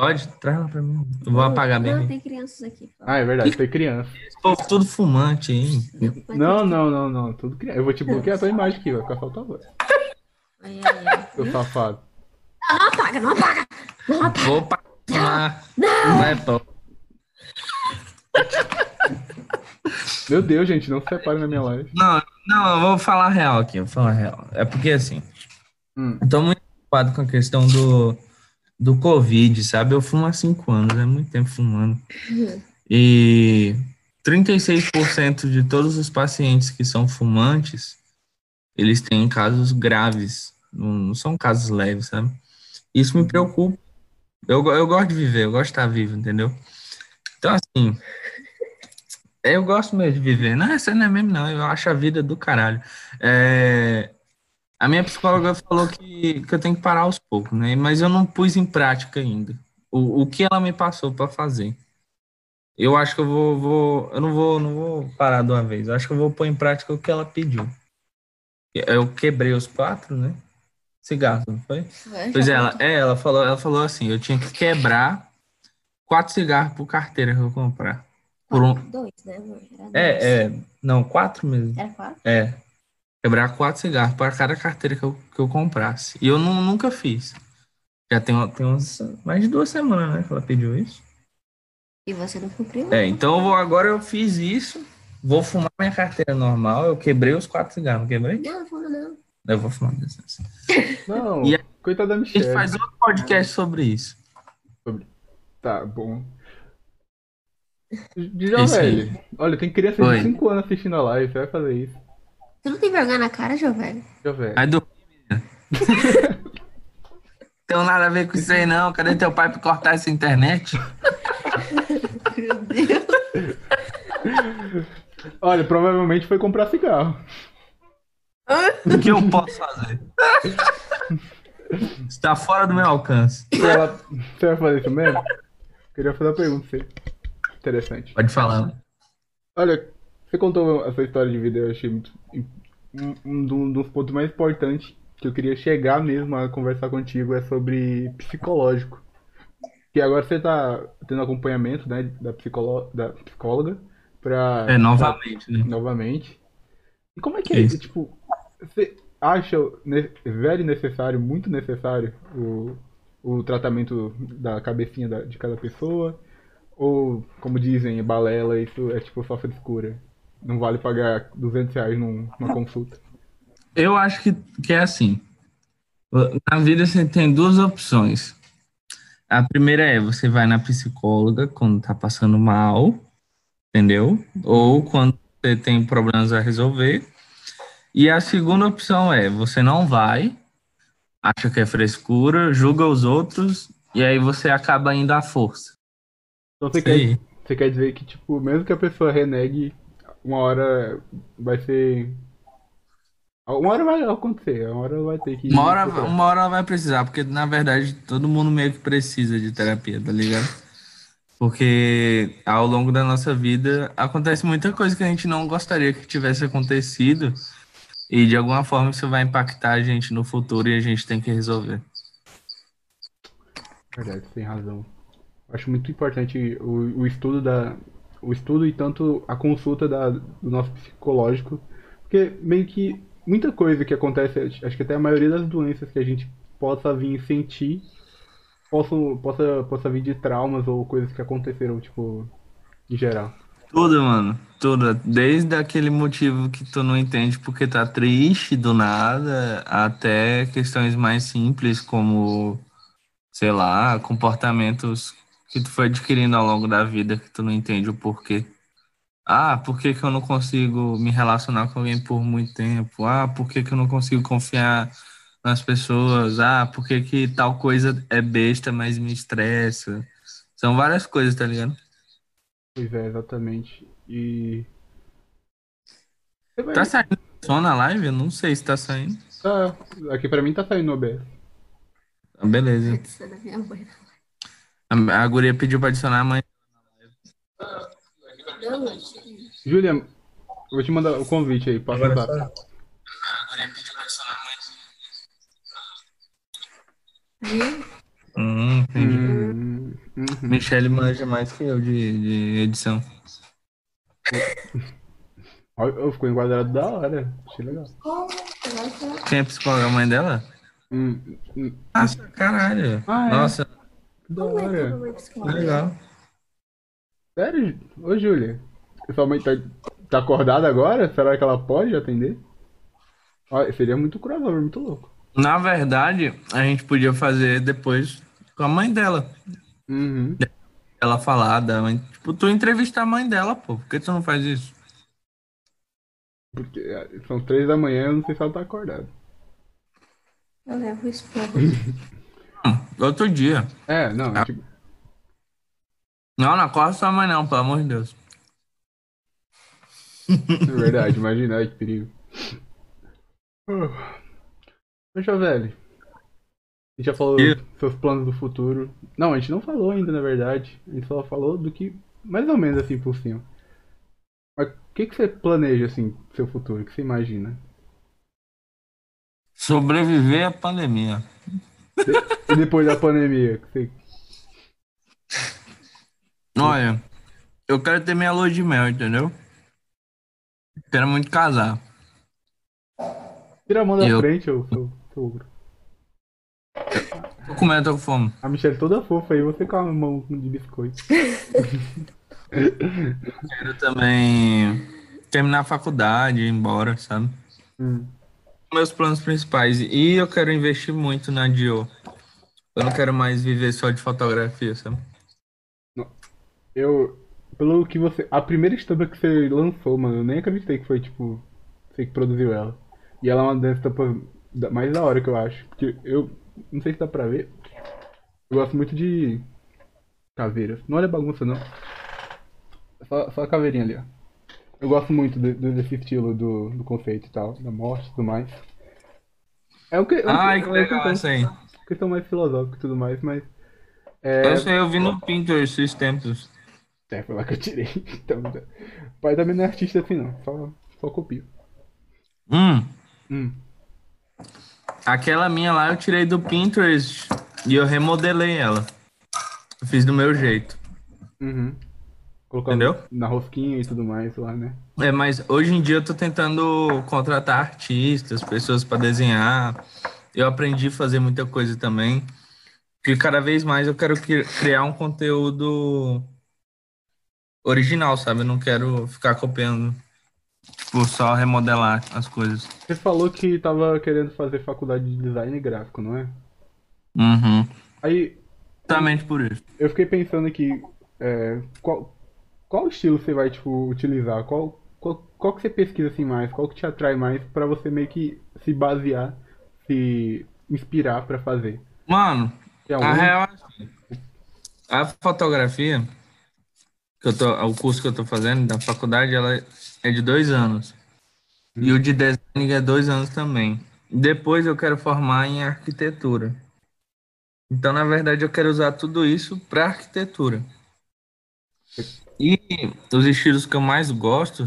Pode? Traz lá pra mim. Eu vou apagar Não, mesmo. tem crianças aqui. Ah, é verdade, tem criança. Esse povo tudo fumante, hein? Não, não, não, não. Tudo criança. Eu vou te bloquear a tua imagem aqui, vai ficar ai, ai. Seu safado. Não apaga, não apaga. Não apaga. Vou fumar. Não é pô. Meu Deus, gente, não se separe na minha live. Não, não, eu vou falar real aqui. Eu vou falar real. É porque assim. Hum. Eu tô muito preocupado com a questão do, do Covid, sabe? Eu fumo há cinco anos, é muito tempo fumando. E 36% de todos os pacientes que são fumantes, eles têm casos graves, não, são casos leves, sabe? Isso me preocupa. Eu, eu gosto de viver, eu gosto de estar vivo, entendeu? Então, assim, eu gosto mesmo de viver. Não, essa não é mesmo, não. Eu acho a vida do caralho. É, a minha psicóloga falou que, que eu tenho que parar aos poucos, né? Mas eu não pus em prática ainda o, o que ela me passou para fazer. Eu acho que eu vou, vou, eu não vou, não vou parar de uma vez. Eu acho que eu vou pôr em prática o que ela pediu. Eu quebrei os quatro, né? Cigarros, não foi? Pois é, ela, é, ela falou, ela falou assim, eu tinha que quebrar quatro cigarros por carteira que eu comprar. Por um, Dois, né, dois. é, é, não, quatro mesmo. Era quatro? É. Quebrar quatro cigarros para cada carteira que eu, que eu comprasse. E eu nu- nunca fiz. Já tem, tem uns, mais de duas semanas, né, que ela pediu isso. E você não cumpriu? É, então eu vou, agora eu fiz isso, vou fumar minha carteira normal, eu quebrei os quatro cigarros, não quebrei? Não, não, não. Eu vou fumar desse. Não, E a- coitada da A gente Michelle. faz outro podcast sobre isso. Tá bom. Aí. velho. Olha, tem criança de 5 anos assistindo a live, você vai fazer isso. Você não tem vergonha na cara? Já, velho. Aí do. Tem nada a ver com isso aí, não. Cadê teu pai pra cortar essa internet? Meu Deus. Olha, provavelmente foi comprar cigarro. O que eu posso fazer? Está fora do meu alcance. Ela- Você vai fazer isso mesmo? Queria fazer uma pergunta pra você. Interessante. Pode falar. Olha, você contou a sua história de vida, eu achei muito. Um, um do- dos pontos mais importantes que eu queria chegar mesmo a conversar contigo é sobre psicológico. que agora você tá tendo acompanhamento, né, da, psicolo, da psicóloga pra... É, novamente, né? novamente. E como é que é Isso. isso? Tipo, você acha very necessário, muito necessário, o, o tratamento da cabecinha da- de cada pessoa? Ou, como dizem, balela, isso é tipo só frescura? Não vale pagar 200 reais num- numa consulta? Eu acho que, que é assim. Na vida você tem duas opções. A primeira é você vai na psicóloga quando tá passando mal, entendeu? Ou quando você tem problemas a resolver. E a segunda opção é você não vai, acha que é frescura, julga os outros e aí você acaba indo à força. Então você quer, você quer dizer que, tipo, mesmo que a pessoa renegue, uma hora vai ser. Uma hora vai acontecer, uma hora vai ter que. Uma hora, uma hora ela vai precisar, porque na verdade todo mundo meio que precisa de terapia, tá ligado? Porque ao longo da nossa vida acontece muita coisa que a gente não gostaria que tivesse acontecido e de alguma forma isso vai impactar a gente no futuro e a gente tem que resolver. Verdade, tem razão. Acho muito importante o, o estudo da. O estudo e tanto a consulta da, do nosso psicológico. Porque meio que muita coisa que acontece, acho que até a maioria das doenças que a gente possa vir sentir possam, possa, possa vir de traumas ou coisas que aconteceram, tipo, em geral. Tudo, mano, tudo. Desde aquele motivo que tu não entende porque tá triste do nada, até questões mais simples como, sei lá, comportamentos que tu foi adquirindo ao longo da vida que tu não entende o porquê. Ah, por que que eu não consigo me relacionar com alguém por muito tempo? Ah, por que que eu não consigo confiar nas pessoas? Ah, por que que tal coisa é besta, mas me estressa? São várias coisas, tá ligado? Pois é, exatamente. E. Vai- Tá saindo som na live? Eu não sei se tá saindo. Tá, aqui pra mim tá saindo no OBS. Ah, Beleza. Isso é da minha mãe. A, a guria pediu pra adicionar a mãe. Julia, eu vou te mandar o convite aí, passa o zap. A guria pediu pra adicionar a mãe. Hum, entendi. Hum, uhum. Michelle manja mais que eu de, de edição. Ó, Ficou enquadrado da hora. Achei legal. Quem é psicóloga? A mãe dela? Hum, hum, Nossa, caralho. Ah, é? Nossa, da Como é que hora. psicóloga? legal. Sério? Ô, Júlia. Sua mãe tá, tá acordada agora? Será que ela pode atender? Ó, seria muito crossover, muito louco. Na verdade, a gente podia fazer depois com a mãe dela. Uhum. Ela falar da mãe. Tipo, tu entrevistar a mãe dela, pô. Por que tu não faz isso? Porque é, são três da manhã, eu não sei se ela tá acordada. Eu levo o esporro. Outro dia. É, não, Ah. tipo, Não, não acorda sua mãe não, pelo amor de Deus. é verdade, imagina, ai que perigo. Poxa, velho. A gente já falou E- dos seus planos do futuro. Não, a gente não falou ainda, na verdade. A gente só falou do que, mais ou menos assim, por cima. Mas o que, que você planeja, assim, pro seu futuro? O que você imagina? Sobreviver à pandemia. E depois da pandemia? Olha, eu quero ter minha lua de mel, entendeu? Quero muito casar. Tira a mão da Eu- frente, ô seu. Tô comendo, tô com fome. A Michelle toda fofa aí, você com a mão de biscoito. Quero também terminar a faculdade, ir embora, sabe? Hum. Meus planos principais. E eu quero investir muito na Dio. Eu não quero mais viver só de fotografia, sabe? Eu. Pelo que você. A primeira estampa que você lançou, mano, eu nem acreditei que foi, tipo. Você que produziu ela. E ela é uma das estampas mais da hora que eu acho. Porque eu. Não sei se dá pra ver. Eu gosto muito de. Caveiras. Não olha bagunça, não. Só, só a caveirinha ali, ó. Eu gosto muito de- de- desse estilo do, do conceito e tal. Da morte e tudo mais. É o que. é Ai, é que legal questão- essa aí. questão mais filosófica e tudo mais, mas. É, Eu sei, eu vi no Pinterest esses tempos. É, foi lá que eu tirei. Então, o pai também não é artista assim, não. Só, só copio. Hum, Hum. aquela minha lá eu tirei do Pinterest e eu remodelei ela. Eu fiz do meu jeito. Uhum. Colocar Entendeu? na rosquinha e tudo mais lá, né? É, mas hoje em dia eu tô tentando contratar artistas, pessoas para desenhar. Eu aprendi a fazer muita coisa também. Porque cada vez mais eu quero cri- criar um conteúdo original, sabe? Eu não quero ficar copiando, tipo, só remodelar as coisas. Você falou que tava querendo fazer faculdade de design gráfico, não é? Uhum. Aí Exatamente por isso. eu fiquei pensando aqui, é, qual, qual estilo você vai, tipo, utilizar? Qual, qual, qual que você pesquisa assim mais? Qual que te atrai mais pra você meio que se basear, se inspirar pra fazer? Mano, Tem a algum? real é assim, a fotografia, que eu tô, o curso que eu tô fazendo da faculdade, ela é de dois anos. E o de design é dois anos também. Depois eu quero formar em arquitetura. Então, na verdade, eu quero usar tudo isso para arquitetura. E os estilos que eu mais gosto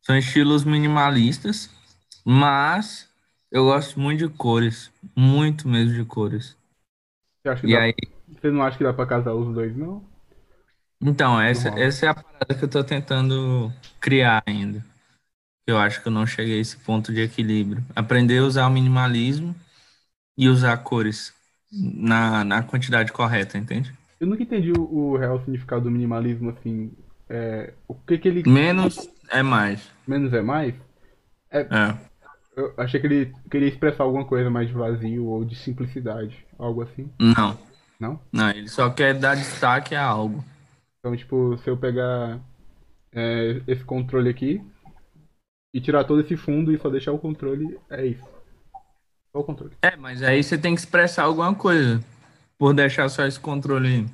são estilos minimalistas, mas eu gosto muito de cores, muito mesmo de cores. Você, acha que E dá- aí, você não acha que dá pra casar os dois, não? então, essa, essa é a parada que eu tô tentando criar ainda. Eu acho que eu não cheguei a esse ponto de equilíbrio. Aprender a usar o minimalismo e usar cores na, na quantidade correta, entende? Eu nunca entendi o, o real significado do minimalismo, assim. É, o que que ele. Menos é mais. Menos é mais? É. Eu achei que ele queria expressar alguma coisa mais de vazio ou de simplicidade, algo assim. Não, Não? não, ele só quer dar destaque a algo. Então, tipo, se eu pegar é, esse controle aqui e tirar todo esse fundo e só deixar o controle, é isso. Só o controle. É, mas aí você tem que expressar alguma coisa por deixar só esse controle.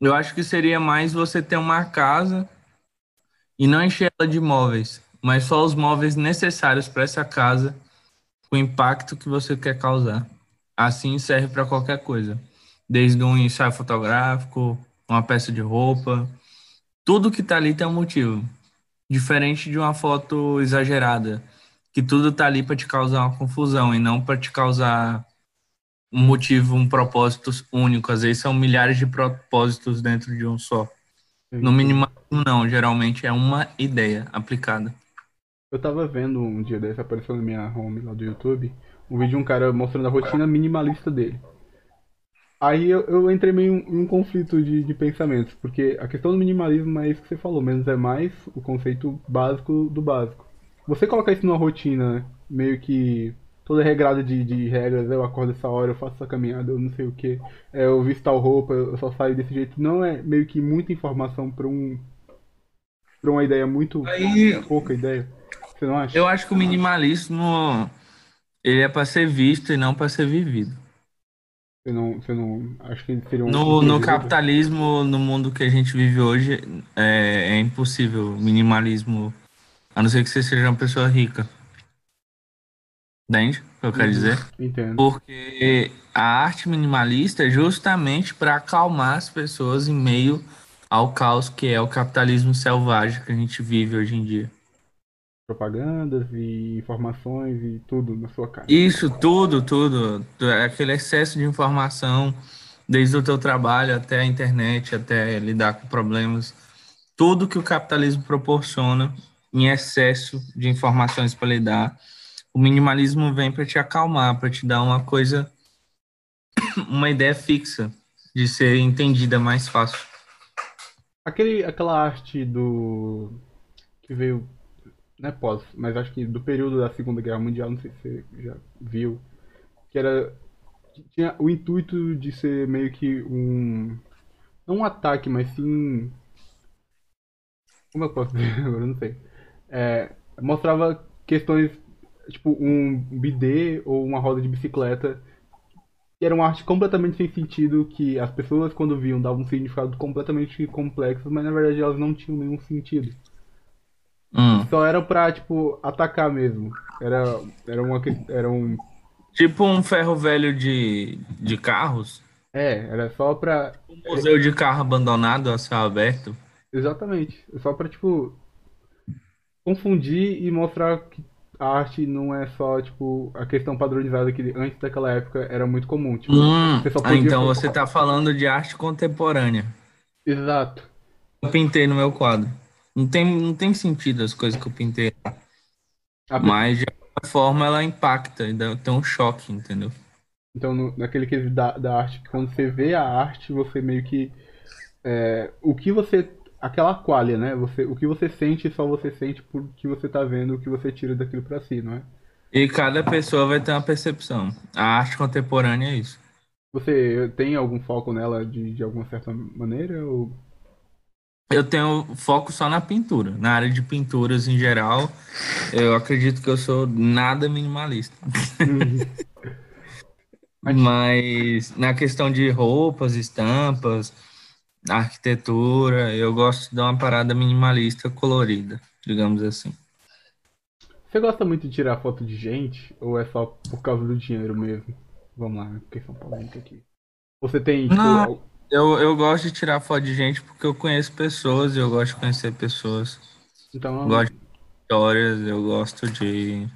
Eu acho que seria mais você ter uma casa e não encher ela de móveis, mas só os móveis necessários para essa casa, o impacto que você quer causar. Assim serve para qualquer coisa, desde um ensaio fotográfico, uma peça de roupa, tudo que tá ali tem um motivo. Diferente de uma foto exagerada, que tudo tá ali para te causar uma confusão e não para te causar um motivo, um propósito único. Às vezes são milhares de propósitos dentro de um só. No minimalismo, não. Geralmente é uma ideia aplicada. Eu tava vendo um dia desse, apareceu na minha home lá do YouTube, um vídeo de um cara mostrando a rotina minimalista dele. Aí eu, eu entrei meio em um conflito de, de pensamentos, porque a questão do minimalismo é isso que você falou, menos é mais, o conceito básico do básico. Você colocar isso numa rotina meio que toda regrada de, de regras, eu acordo essa hora, eu faço essa caminhada, eu não sei o que, eu visto tal roupa, eu só saio desse jeito, não é meio que muita informação pra um pra uma ideia muito Aí pouca ideia. Você não acha? eu acho que o minimalismo ele é para ser visto e não para ser vivido. Você não, você não acha que seria um No, no capitalismo, no mundo que a gente vive hoje, é, é impossível minimalismo, a não ser que você seja uma pessoa rica. Entende o que eu quero dizer? Entendo. Porque a arte minimalista é justamente para acalmar as pessoas em meio ao caos que é o capitalismo selvagem que a gente vive hoje em dia. Propagandas e informações e tudo na sua cara. Isso, tudo, tudo, aquele excesso de informação, desde o teu trabalho até a internet, até lidar com problemas, tudo que o capitalismo proporciona em excesso de informações para lidar, o minimalismo vem para te acalmar, para te dar uma coisa, uma ideia fixa de ser entendida mais fácil. Aquele, aquela arte do. que veio. Não é pós, mas acho que do período da Segunda Guerra Mundial, não sei se você já viu. Que era. Tinha o intuito de ser meio que um. Não um ataque, mas sim. Como eu posso dizer agora? Não sei. É, mostrava questões. Tipo, um bidê ou uma roda de bicicleta que era uma arte completamente sem sentido, que as pessoas quando viam davam um significado completamente complexo, mas na verdade elas não tinham nenhum sentido. Hum. Só era pra, tipo, atacar mesmo. Era, era uma era um Tipo um ferro velho de, de carros, é, era só pra um museu de carro abandonado a céu aberto. exatamente, só pra tipo confundir e mostrar que a arte não é só, tipo, a questão padronizada que antes daquela época era muito comum. Tipo, Hum, você só ah, então você tá falando de arte contemporânea. Exato. Eu pintei no meu quadro. Não tem, não tem sentido as coisas que eu pintei. A- Mas de alguma forma ela impacta e tem um choque, entendeu? Então, no- naquele quesito da, da arte, quando você vê a arte, você meio que. é, o que você. Aquela qualia, né? Você, o que você sente, só você sente porque você tá vendo o que você tira daquilo pra si, não é? E cada pessoa vai ter uma percepção. A arte contemporânea é isso. Você tem algum foco nela de, de alguma certa maneira? Ou... Eu tenho foco só na pintura. Na área de pinturas em geral, eu acredito que eu sou nada minimalista. Mas na questão de roupas, estampas, arquitetura, eu gosto de dar uma parada minimalista colorida, digamos assim. Você gosta muito de tirar foto de gente? Ou é só por causa do dinheiro mesmo? Vamos lá, questão polêmica aqui. Você tem, tipo, Não. Eu, eu gosto de tirar foto de gente porque eu conheço pessoas, eu gosto de conhecer pessoas. então, Eu gosto de histórias, eu gosto de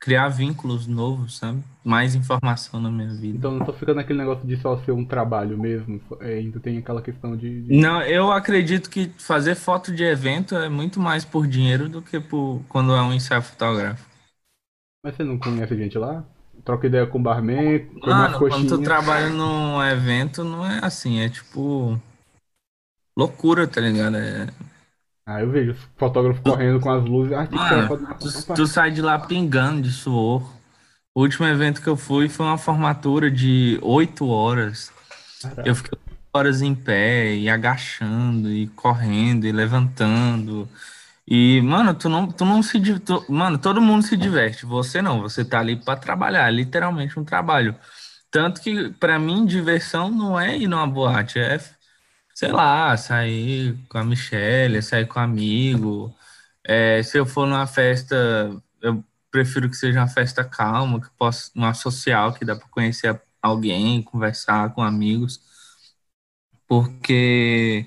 criar vínculos novos, sabe? Mais informação na minha vida. então não só fica naquele negócio de só ser um trabalho mesmo, é, ainda tem aquela questão de, de- Não, eu acredito que fazer foto de evento é muito mais por dinheiro do que por quando é um ensaio fotográfico. Mas você não conhece gente lá? Troca ideia com o barman, umas Mano, quando tu trabalha num evento, não é assim, é tipo loucura, tá ligado? É, Ah, eu vejo os fotógrafos correndo com as luzes. Ah, que Mano, tu, tu sai de lá pingando de suor. O último evento que eu fui foi uma formatura de oito horas. Eu fiquei oito horas em pé, e agachando, e correndo, e levantando. E, mano, tu não, tu não se. tu- mano, todo mundo se diverte. Você não, você tá ali pra trabalhar, é literalmente um trabalho. Tanto que, pra mim, diversão não é ir numa boate, é, sei lá, sair com a Michelle, sair com um amigo. É, se eu for numa festa, eu prefiro que seja uma festa calma, que possa, uma social, que dá pra conhecer alguém, conversar com amigos. Porque,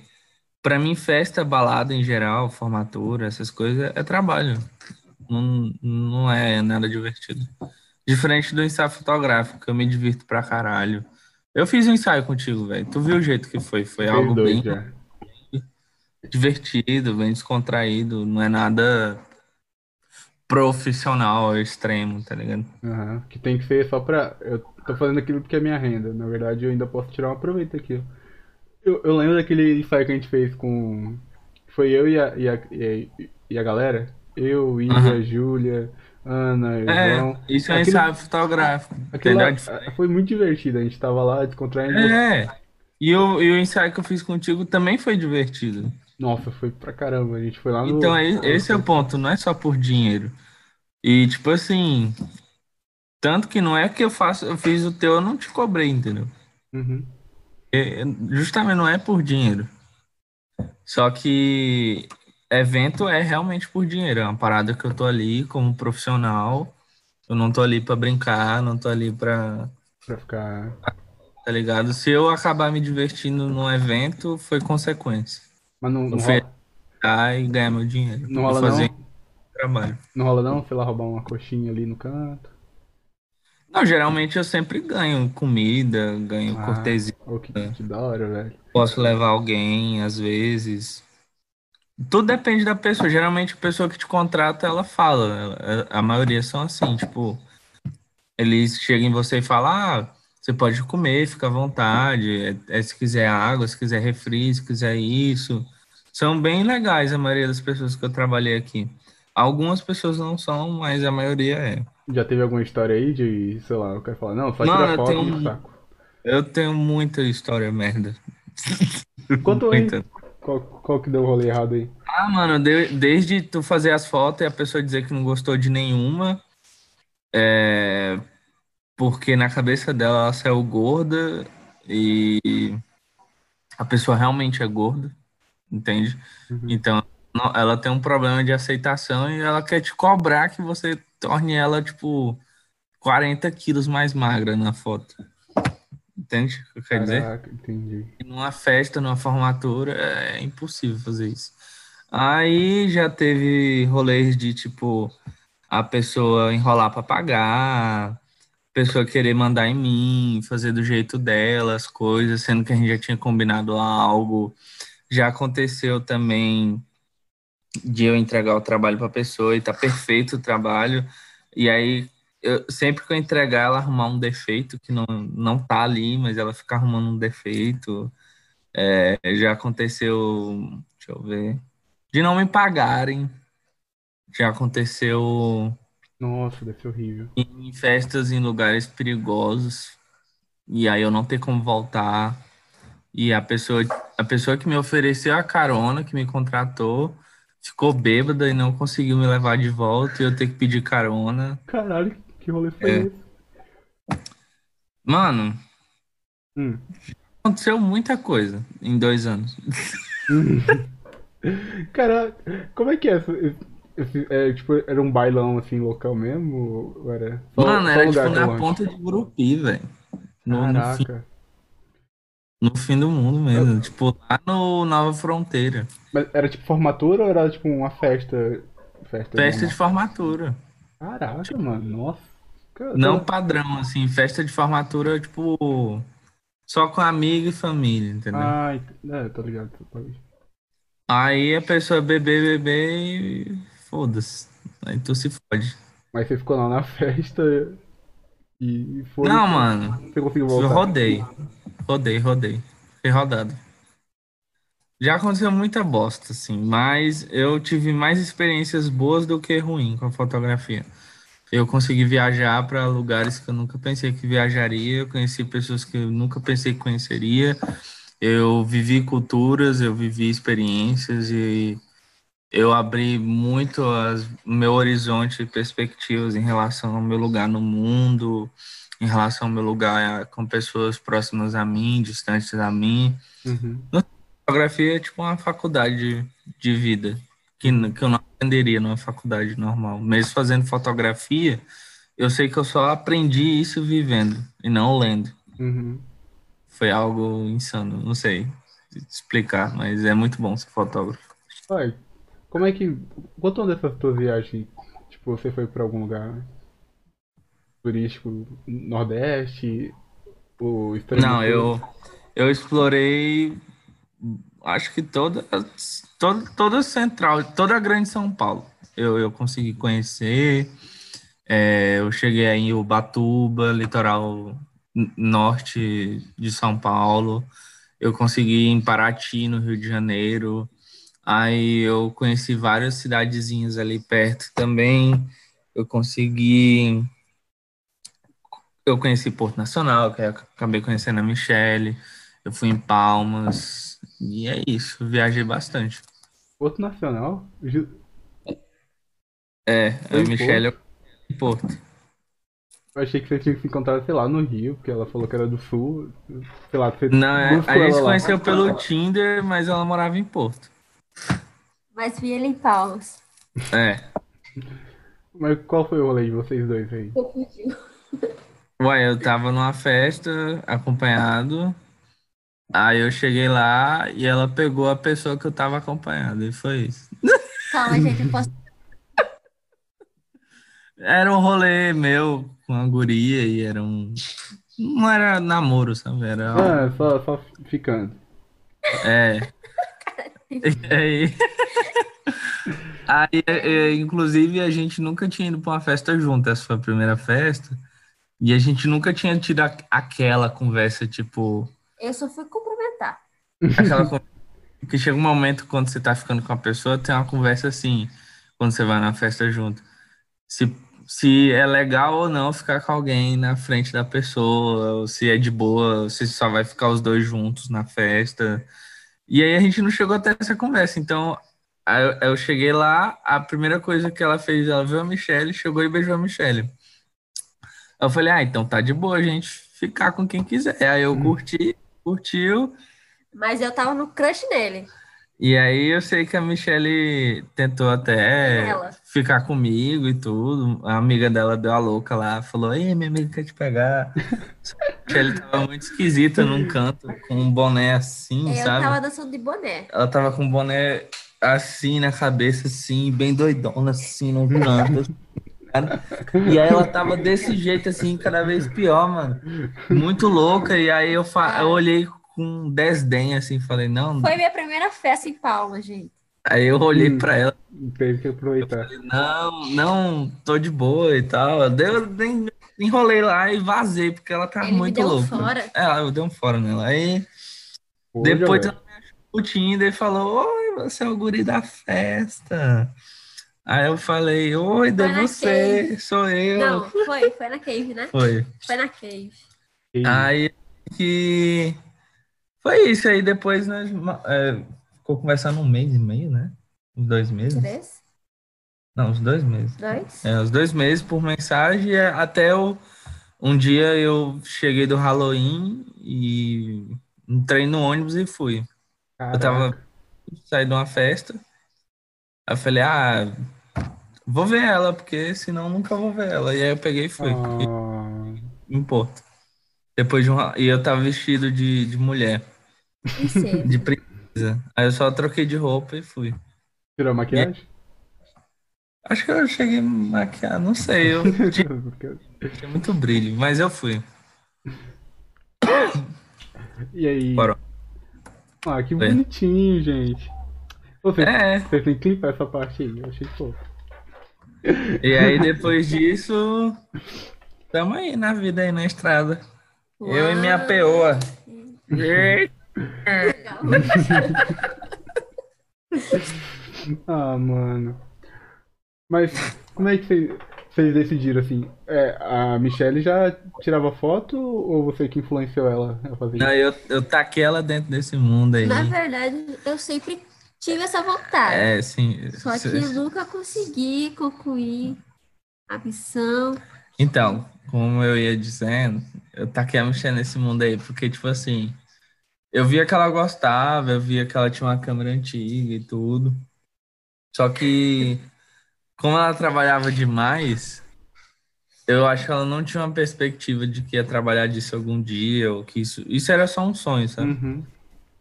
pra mim, festa, balada em geral, formatura, essas coisas, é trabalho. Não, não é nada divertido. Diferente do ensaio fotográfico, que eu me divirto pra caralho. Eu fiz um ensaio contigo, velho. Tu viu o jeito que foi? Foi Fez algo dois bem já. divertido, bem descontraído. Não é nada profissional, extremo, tá ligado? Aham, Que tem que ser só pra. Eu tô fazendo aquilo porque é minha renda. Na verdade, eu ainda posso tirar um proveito aqui. Eu, eu lembro daquele ensaio que a gente fez com. Foi eu e a, e a, e a, e a galera. Eu, Ida, Aham. Júlia, Ana, É, João. isso é um ensaio fotográfico. Aquilo lá, foi muito divertido. A gente tava lá descontraindo. É. E o, e o ensaio que eu fiz contigo também foi divertido. Nossa, foi pra caramba. A gente foi lá no. Então, é- esse é o ponto, não é só por dinheiro. E, tipo assim, tanto que não é que eu faço, eu fiz o teu, eu não te cobrei, entendeu? Uhum. É, justamente não é por dinheiro. Só que evento é realmente por dinheiro. É uma parada que eu tô ali como profissional. Eu não tô ali pra brincar, não tô ali pra, Pra ficar. tá ligado? Se eu acabar me divertindo num evento, foi consequência. Mas não, não, Eu fui rola, e ganhar meu dinheiro. não rola fazer não? trabalho. Não rola não? Sei lá, roubar uma coxinha ali no canto. Não, geralmente eu sempre ganho comida, ganho Ah. cortesia. Ô, que, que da hora, velho. Posso levar alguém, às vezes. Tudo depende da pessoa. Geralmente a pessoa que te contrata, ela fala. Ela- A maioria são assim, tipo, eles chegam em você e falam, ah, você pode comer, fica à vontade. É, é se quiser água, se quiser refri, se quiser isso. São bem legais a maioria das pessoas que eu trabalhei aqui. Algumas pessoas não são, mas a maioria é. Já teve alguma história aí de, sei lá, eu quero falar, não, só Mano, foto tenho saco. Eu tenho muita história merda. Conta aí. Muita. Qual, qual que deu o rolê errado aí? Ah, mano, de- desde tu fazer as fotos e a pessoa dizer que não gostou de nenhuma, é, porque na cabeça dela ela saiu gorda e a pessoa realmente é gorda, entende? Uhum. Então não- ela tem um problema de aceitação e ela quer te cobrar que você torne ela, tipo, 40 quilos mais magra na foto. Entende o que eu quero dizer? Entendi. E numa festa, numa formatura, é impossível fazer isso. Aí já teve rolês de tipo, a pessoa enrolar para pagar, a pessoa querer mandar em mim, fazer do jeito dela as coisas, sendo que a gente já tinha combinado algo. Já aconteceu também de eu entregar o trabalho para a pessoa e tá perfeito o trabalho, e aí eu, sempre que eu entregar ela arrumar um defeito que não, não tá ali, mas ela fica arrumando um defeito. É, já aconteceu, deixa eu ver, de não me pagarem. Já aconteceu Nossa, deve ser horrível. em festas em lugares perigosos e aí eu não ter como voltar e a pessoa a pessoa que me ofereceu a carona que me contratou ficou bêbada e não conseguiu me levar de volta e eu ter que pedir carona Caralho, que rolê foi É. esse? mano Hum. aconteceu muita coisa em dois anos Cara, como é que é? esse- esse- é, tipo, era um bailão assim local mesmo? Ou era só, mano só era tipo na longe? ponta de Gurupi velho no, no, fim, Caraca. no fim do mundo mesmo tipo lá no Nova Fronteira Mas era tipo formatura ou era tipo uma festa? Festa, festa de formatura Caraca, mano, nossa. Cara, Não tá- padrão, assim, festa de formatura, tipo, só com amigo e família, entendeu? Ah, é, tô ligado. tô ligado. Aí a pessoa beber, beber e foda-se. Aí tu se fode. Mas você ficou lá na festa e foi. Não, mano, Você conseguiu eu voltar? rodei. Rodei, rodei. Fui rodado. Já aconteceu muita bosta, assim, mas eu tive mais experiências boas do que ruim com a fotografia. Eu consegui viajar para lugares que eu nunca pensei que viajaria, eu conheci pessoas que eu nunca pensei que conheceria, eu vivi culturas, eu vivi experiências e eu abri muito as, o meu horizonte de perspectivas em relação ao meu lugar no mundo, em relação ao meu lugar com pessoas próximas a mim, distantes a mim. Uhum. fotografia é tipo uma faculdade de, de vida, que, que eu não aprenderia numa faculdade normal. Mesmo fazendo fotografia, eu sei que eu só aprendi isso vivendo e não lendo. Uhum. Foi algo insano, não sei explicar, mas é muito bom ser fotógrafo. Pai, como é que. Quanto dessas tuas viagens? Tipo, você foi pra algum lugar turístico, Nordeste, o extremo Não, eu, eu explorei, acho que toda, toda, toda central, toda a grande São Paulo. Eu, eu consegui conhecer. É, eu cheguei aí em Ubatuba, litoral norte de São Paulo. Eu consegui em Paraty, no Rio de Janeiro. Aí eu conheci várias cidadezinhas ali perto também. Eu consegui. Eu conheci Porto Nacional, que eu acabei conhecendo a Michelle. Eu fui em Palmas. E é isso, viajei bastante. Outro nacional? Ju- É, a em Michelle eu em Porto. Eu achei que você tinha que se encontrar, sei lá, no Rio, porque ela falou que era do sul. Sei lá, você Não, é, a gente se lá. conheceu pelo Tinder, mas ela morava em Porto. Mas vi ele em Palmas. É. Mas qual foi o rolê de vocês dois aí? Eu fugiu. Ué, eu tava numa festa acompanhado. Aí eu cheguei lá e ela pegou a pessoa que eu tava acompanhado. E foi isso. Calma, gente, eu posso. Era um rolê meu com a guria e era um. Não era namoro, sabe? Era. Ah, só, só ficando. É. E aí, aí, é, inclusive, a gente nunca tinha ido pra uma festa junto. Essa foi a primeira festa. E a gente nunca tinha tido a- aquela conversa, tipo. Eu só fui cumprimentar. Aquela conversa que chega um momento quando você tá ficando com a pessoa, tem uma conversa assim, quando você vai na festa junto. Se, se é legal ou não ficar com alguém na frente da pessoa, ou se é de boa, ou se só vai ficar os dois juntos na festa. E aí a gente não chegou até essa conversa. Então, aí eu, eu cheguei lá, a primeira coisa que ela fez, ela viu a Michelle, chegou e beijou a Michelle. Eu falei, ah, então tá de boa a gente ficar com quem quiser. Aí eu curti, curtiu. Mas eu tava no crush nele. E aí eu sei que a Michelle tentou até Ela. ficar comigo e tudo. A amiga dela deu a louca lá, falou, ei, minha amiga quer te pegar. a Michelle tava muito esquisita num canto, com um boné assim, eu sabe? tava dançando de boné. Ela tava com um boné assim na cabeça, assim, bem doidona, assim, num canto. Ligado? E aí ela tava desse jeito, assim, cada vez pior, mano. Muito louca. E aí eu, fa... eu olhei com desdém, assim, falei, não. Foi minha primeira festa em Palma, gente. Aí eu olhei Hum. pra ela Teve que aproveitar. falei, não, não, tô de boa e tal. Eu nem enrolei lá e vazei, porque ela tava Ele me muito deu um louca. fora. É, eu dei um fora nela. Aí Pô, depois ela me achou no Tinder e falou: Oi, você é o guri da festa. Aí eu falei: Oi, Foi devo na ser, sou eu. Não, foi, foi na cave, né? Foi. Foi na cave. Aí que. Foi isso. Aí depois nós é, ficou conversando um mês e meio, né? Uns dois meses. Três? Não, uns dois meses. Dois? É, uns dois meses por mensagem, até eu, um dia eu cheguei do Halloween e entrei no ônibus e fui. Eu Caraca. tava saí de uma festa, aí eu falei, ah, vou ver ela, porque senão nunca vou ver ela. E aí eu peguei e fui, Ah, não importa. Depois de um, e eu tava vestido de, de mulher, de princesa. Aí eu só troquei de roupa e fui. tirou a maquiagem? Acho que eu cheguei a maquiar, não sei, eu tinha tinha muito brilho, mas eu fui. E aí? Parou. Ah, que bonitinho, gente. Você, É, você tem que clipar essa parte aí, eu achei fofo. E aí, depois disso, tamo aí na vida aí na estrada. Eu e minha Uau. peoa. Ah, mano. Mas como é que vocês, vocês decidiram assim? É, a Michelle já tirava foto ou você que influenciou ela a fazer Não, isso? eu, eu taquei ela dentro desse mundo aí. Na verdade, eu sempre tive essa vontade. É, sim. Só que eu nunca consegui concluir a missão. Então, como eu ia dizendo, eu taquei a mexer nesse mundo aí, porque, tipo assim, eu via que ela gostava, eu via que ela tinha uma câmera antiga e tudo. Só que, como ela trabalhava demais, eu acho que ela não tinha uma perspectiva de que ia trabalhar disso algum dia, ou que isso. Isso era só um sonho, sabe? Uhum.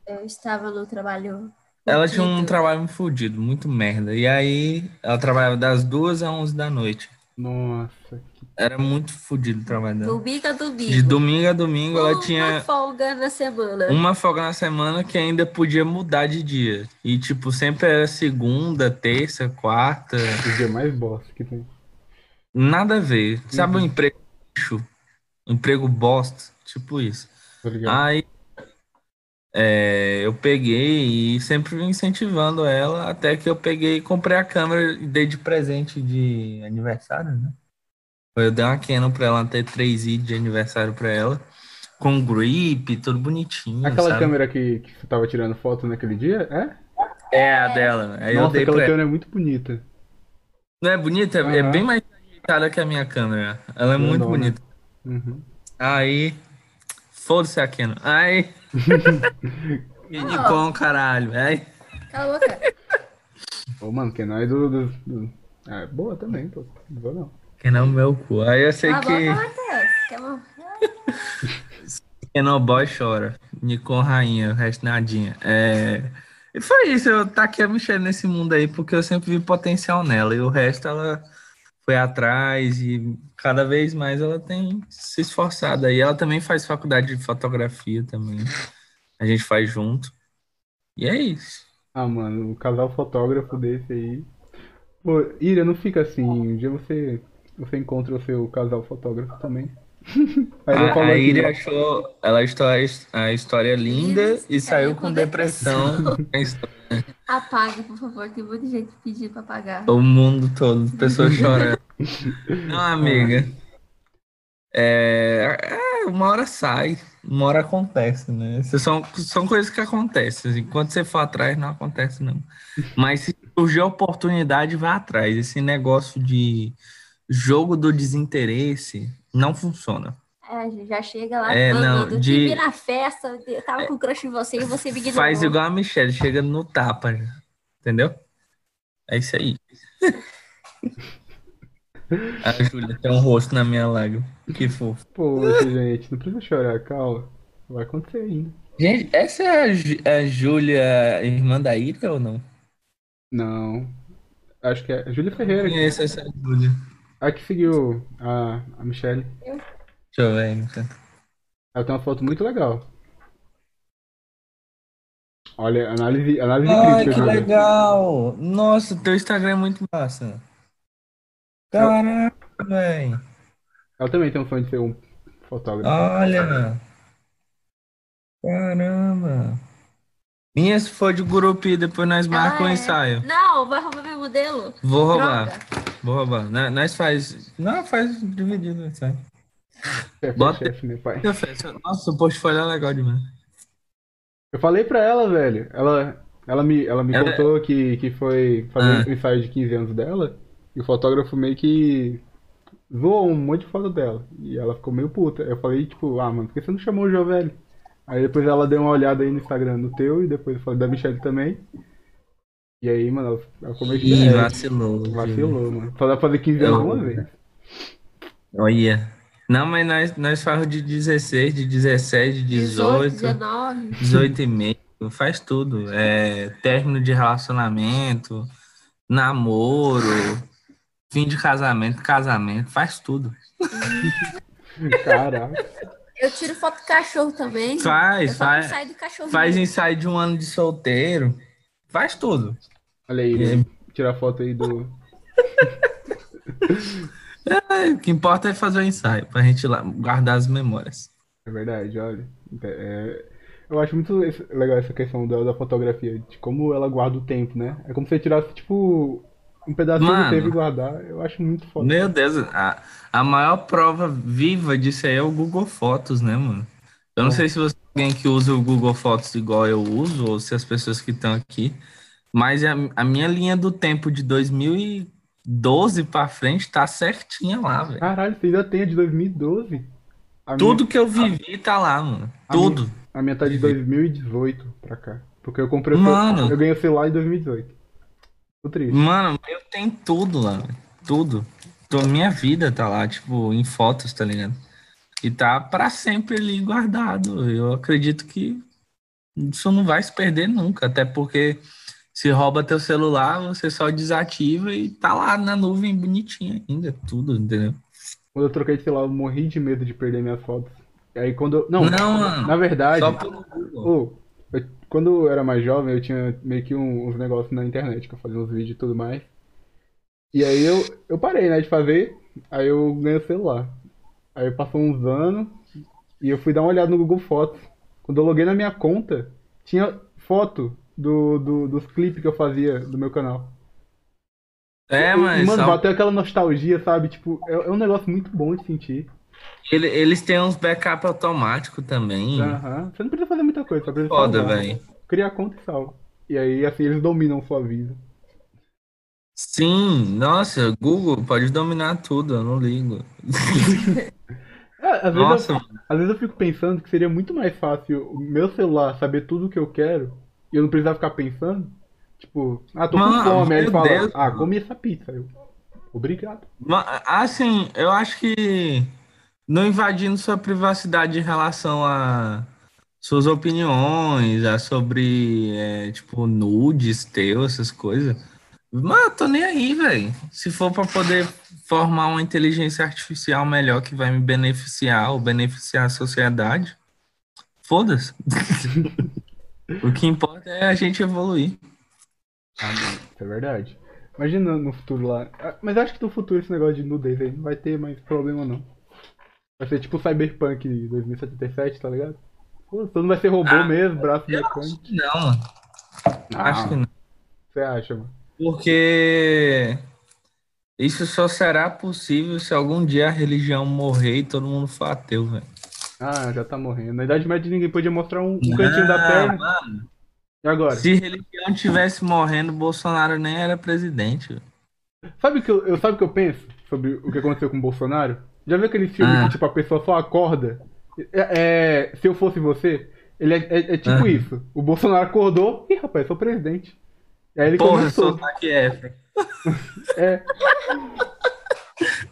Eu estava no trabalho. Ela tinha um fudido. trabalho fodido, muito merda. E aí, ela trabalhava das duas às onze da noite. Nossa, que... Era muito fodido o trabalho dela. Domingo a domingo. De domingo a domingo, ela Uma tinha folga na semana. uma folga na semana que ainda podia mudar de dia. E, tipo, sempre era segunda, terça, quarta. o dia mais bosta que tem. Nada a ver. Sabe Uhum. um emprego lixo? Um emprego bosta? Tipo isso. Tá ligado? Aí é, eu peguei e sempre incentivando ela, até que eu peguei e comprei a câmera e dei de presente de aniversário, né? Eu dei uma Canon pra ela ter 3i de aniversário pra ela, com grip, tudo bonitinho, Aquela sabe? câmera que, que tava tirando foto naquele dia? É? É a dela. Aí eu Nossa, dei aquela pra câmera é muito bonita. Não é bonita? É- É bem mais ajeitada que a minha câmera. Ela é muito bonita. Uhum. Aí, foda-se a Canon. Aí, e Nikon, caralho. Aí, Cala a boca. Ô, mano, que nós do, do, do- É boa também, pô. Não vou não. que não meu cu. Aí eu sei Cala a boca, que Matheus. Morrer? Canon Boy chora. Nikon rainha, o resto nadinha. É... E foi isso, eu tá aqui a mexer nesse mundo aí, porque eu sempre vi potencial nela. E o resto ela foi atrás e cada vez mais ela tem se esforçado. E ela também faz faculdade de fotografia também. A gente faz junto. E é isso. Ah, mano, o casal fotógrafo desse aí. Pô, Ira, não fica assim. Um dia você, você encontra o seu casal fotógrafo também. Aí A, a Iri achou ela história, a história linda e saiu com com depressão. Apague, por favor. Tem muita gente pedindo pra apagar. o mundo todo, pessoas chorando. Não, amiga. É, é, uma hora sai, uma hora acontece, né? São, são coisas que acontecem. assim, Enquanto você for atrás, não acontece, não. Mas se surgir a oportunidade, vai atrás. Esse negócio de jogo do desinteresse não funciona. É, já chega lá É, não, de- Tive na festa, eu tava com crush em você e você me ignorou. Faz igual a Michelle, chega no tapa, já. entendeu? É isso aí. A Júlia tem um rosto na minha lágrima. Que fofo. Poxa, gente, não precisa chorar, calma. Vai acontecer ainda. Gente, essa é a, Ju- a Júlia, irmã da Ira ou não? Não. Acho que é Júlia Ferreira. Conheço essa Júlia. A que seguiu a, a Michelle. Deixa eu ver. Michel. Ela tem uma foto muito legal. Olha, análise, análise Ai, crítica. que Júlia. legal! Nossa, teu Instagram é muito massa. Caraca, velho. Ela também tem um sonho de ser um fotógrafo. Olha. Caramba. Minha se for de Gurupi, depois nós marcamos Ah, um é. ensaio. Não, vai roubar meu modelo. Vou roubar. Droga. Vou roubar. Nó- Nós faz. Não, faz dividido ensaio. Chefe, é bota- chefe, né, pai? Nossa, o portfólio é legal demais. Eu falei pra ela, velho. Ela, ela me, ela me Ela- contou que, que foi fazer Ah. um ensaio de 15 anos dela. E o fotógrafo meio que zoou um monte de foto dela. E ela ficou meio puta. Eu falei, tipo, ah, mano, por que você não chamou o Jovelho? Aí depois ela deu uma olhada aí no Instagram no teu e depois eu falei da Michelle também. E aí, mano, ela- meio Ih, diferente. vacilou. Vacilou, mano. Só dá pra fazer 15 anos uma vez. Olha. Não, mas nós, nós fazemos de 16, de 17, de 18, 18, 19. 18 e meio. Faz tudo. É, término de relacionamento, namoro, fim de casamento, casamento, faz tudo. Caraca. Eu tiro foto do cachorro também. Faz, faz. cachorro. Faz ensaio de um ano de solteiro. Faz tudo. Olha aí, né? tirar foto aí do. É, o que importa é fazer o ensaio, pra gente lá guardar as memórias. É verdade, olha. É, eu acho muito legal essa questão da, da fotografia, de como ela guarda o tempo, né? É como se você tirasse, tipo, um pedacinho Mano. do tempo e guardar. Eu acho muito foda. Meu Deus, a, a maior prova viva disso aí é o Google Fotos, né, mano? Eu não sei se você alguém que usa o Google Fotos igual eu uso, ou se as pessoas que estão aqui, mas a, a minha linha do tempo de 2012 pra frente tá certinha lá, velho. Caralho, você ainda tem a de 2012? A Tudo que eu vivi tá lá, mano. A Tudo. Minha, a minha tá de 2018 pra cá. Porque eu comprei o Mano. celular, eu ganhei o celular em 2018. Tô triste. Mano, eu tenho tudo lá. Tudo. Então, minha vida tá lá, tipo, em fotos, tá ligado? E tá pra sempre ali guardado. Eu acredito que isso não vai se perder nunca, até porque se rouba teu celular, você só desativa e tá lá na nuvem bonitinha ainda, tudo, entendeu? Quando eu troquei de celular, eu morri de medo de perder minhas fotos. E aí quando eu... Não, Não, na verdade... Só pelo Google. Ô, eu- quando eu era mais jovem, eu tinha meio que um- uns negócios na internet, que eu fazia uns vídeos e tudo mais. E aí eu, eu parei, né, de fazer, aí eu ganhei o celular. Aí passou uns anos e eu fui dar uma olhada no Google Fotos. Quando eu loguei na minha conta, tinha foto do, do- dos clipes que eu fazia do meu canal. É, mas mano, bateu aquela nostalgia, sabe? Tipo, é, é um negócio muito bom de sentir. ele- eles têm uns backup automático também. Aham. Você não precisa fazer muita coisa, só precisa Foda, velho. Cria a conta e salva. E aí, assim, eles dominam sua vida. Sim, nossa, Google pode dominar tudo, eu não ligo. É, às, vezes Nossa, eu, às vezes eu fico pensando que seria muito mais fácil o meu celular saber tudo o que eu quero e eu não precisar ficar pensando. Tipo, ah, tô com Mano, fome. Aí ele meu fala, Deus, ah, comi essa pizza. Eu, obrigado. Ma- Assim, eu acho que não invadindo sua privacidade em relação a suas opiniões, a sobre, é, tipo, nudes teu, essas coisas. Mano, tô nem aí, velho. Se for pra poder formar uma inteligência artificial melhor que vai me beneficiar ou beneficiar a sociedade, foda-se. O que importa é a gente evoluir. Ah, é verdade. Imagina no futuro lá. Ah, Mas acho que no futuro esse negócio de nudez aí não vai ter mais problema não. Vai ser tipo o Cyberpunk 2077, tá ligado? Pô, Todo vai ser robô Ah, mesmo, braço mecânico. que não, mano. Acho que não. Você acha, mano? Porque isso só será possível se algum dia a religião morrer e todo mundo for ateu, velho. Ah, já tá morrendo. Na Idade Média ninguém podia mostrar um, um cantinho da perna. mano, E agora? se religião tivesse morrendo, Bolsonaro nem era presidente. Sabe o que eu, eu- sabe o que eu penso sobre o que aconteceu com o Bolsonaro? Já viu aquele filme Ah. que tipo a pessoa só acorda? É, é, se eu fosse você, ele é, é- é tipo Ah. isso. O Bolsonaro acordou e rapaz, sou presidente. Aí ele Porra, começou. sou Zac Efron.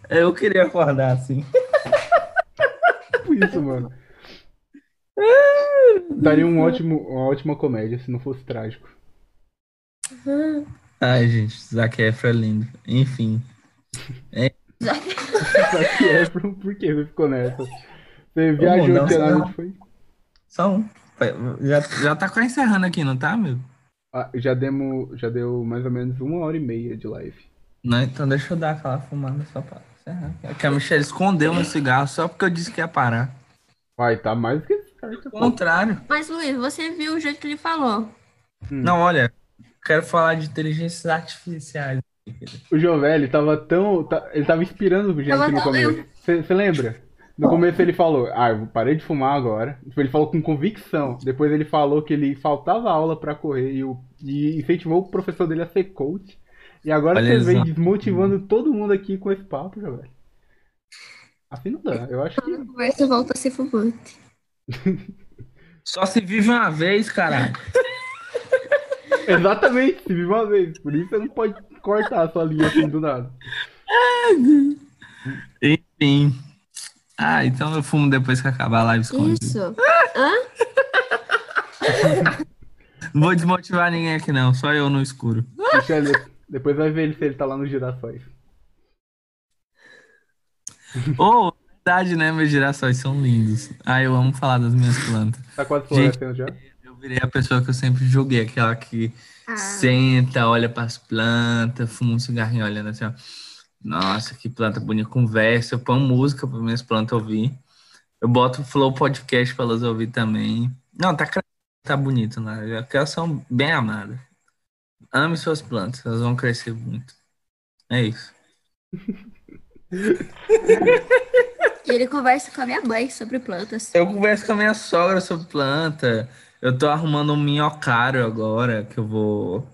É, Eu queria acordar assim. tipo isso, mano. Daria um ótimo, uma ótima comédia se não fosse trágico. Ai, gente, Zac Efron é lindo. Enfim. É, que é, por, que você ficou nessa? Você viajou não, que lá onde foi? Só um. Já, já tá quase encerrando aqui, não tá, amigo? Ah, já, demos, já deu mais ou menos uma hora e meia de live. Não, então deixa eu dar aquela fumada só pra encerrar. É que a Michelle escondeu meu cigarro só porque eu disse que ia parar. Vai, tá mais do que certo. Ao contrário. Mas, Luiz, você viu o jeito que ele falou. Não, olha, quero falar de inteligências artificiais. O Jovelli tava tão. tá- ele tava inspirando gente Tava no começo. Você lembra? No começo ele falou, ah, eu parei de fumar agora. Tipo, Ele falou com convicção. Depois ele falou que ele faltava aula pra correr e, o, e incentivou o professor dele a ser coach. E agora Olha você vem desmotivando todo mundo aqui com esse papo, Jovelli. Assim não dá. Eu acho que. Conversa volta a ser fumante. Só se vive uma vez, caralho. Exatamente, se vive uma vez. Por isso você não pode cortar a sua linha assim do nada. Enfim. Ah, então eu fumo depois que acabar a live escondido. Isso. Hã? Não vou desmotivar ninguém aqui não, só eu no escuro. Depois vai ver ele se ele tá lá nos girassóis. Ô, verdade, né? Meus girassóis são lindos. Ah, eu amo falar das minhas plantas. Tá quase florescendo já? Eu virei a pessoa que eu sempre julguei, aquela que Ah, senta, olha pras plantas, fuma um cigarrinho olhando assim, ó. Nossa, que planta bonita, conversa. Eu ponho música para minhas plantas ouvir. Eu boto o Flow Podcast para elas ouvir também. Não, tá, tá bonito, né? Porque elas são bem amadas. Ame suas plantas, elas vão crescer muito. É isso. E ele conversa com a minha mãe sobre plantas. Eu converso com a minha sogra sobre planta. Eu tô arrumando um minhocário agora, que eu vou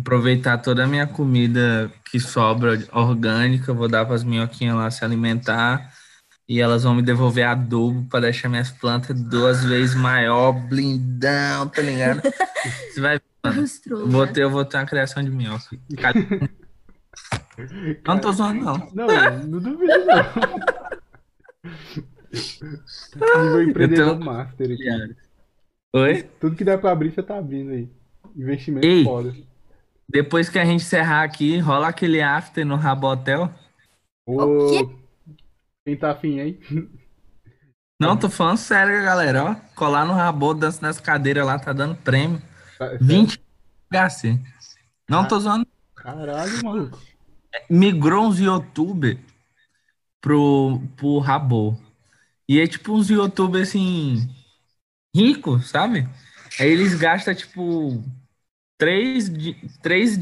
aproveitar toda a minha comida que sobra orgânica, vou dar para as minhoquinhas lá se alimentar e elas vão me devolver adubo para deixar minhas plantas duas vezes maior, blindão, tá ligado? Você vai ver, mano. Eu vou ter, eu vou ter uma criação de minhoca. Cara, Não tô zoando, não. Não, não duvido não. Nível empreendedor tô- master aqui. Oi? Tudo que dá pra abrir, você tá abrindo aí. Investimento Ei. foda. Depois que a gente encerrar aqui, rola aquele after no Rabotel. Ô, quê? quem tá afim, hein? Não, tô falando sério, galera. Ó, colar no Rabo, dança nas cadeiras lá, tá dando prêmio. Tá- 20 HC. Não tô zoando. Caralho, maluco. Migrou uns youtubers pro, pro Rabo. E é tipo uns youtubers assim, ricos, sabe? Aí eles gastam tipo três, três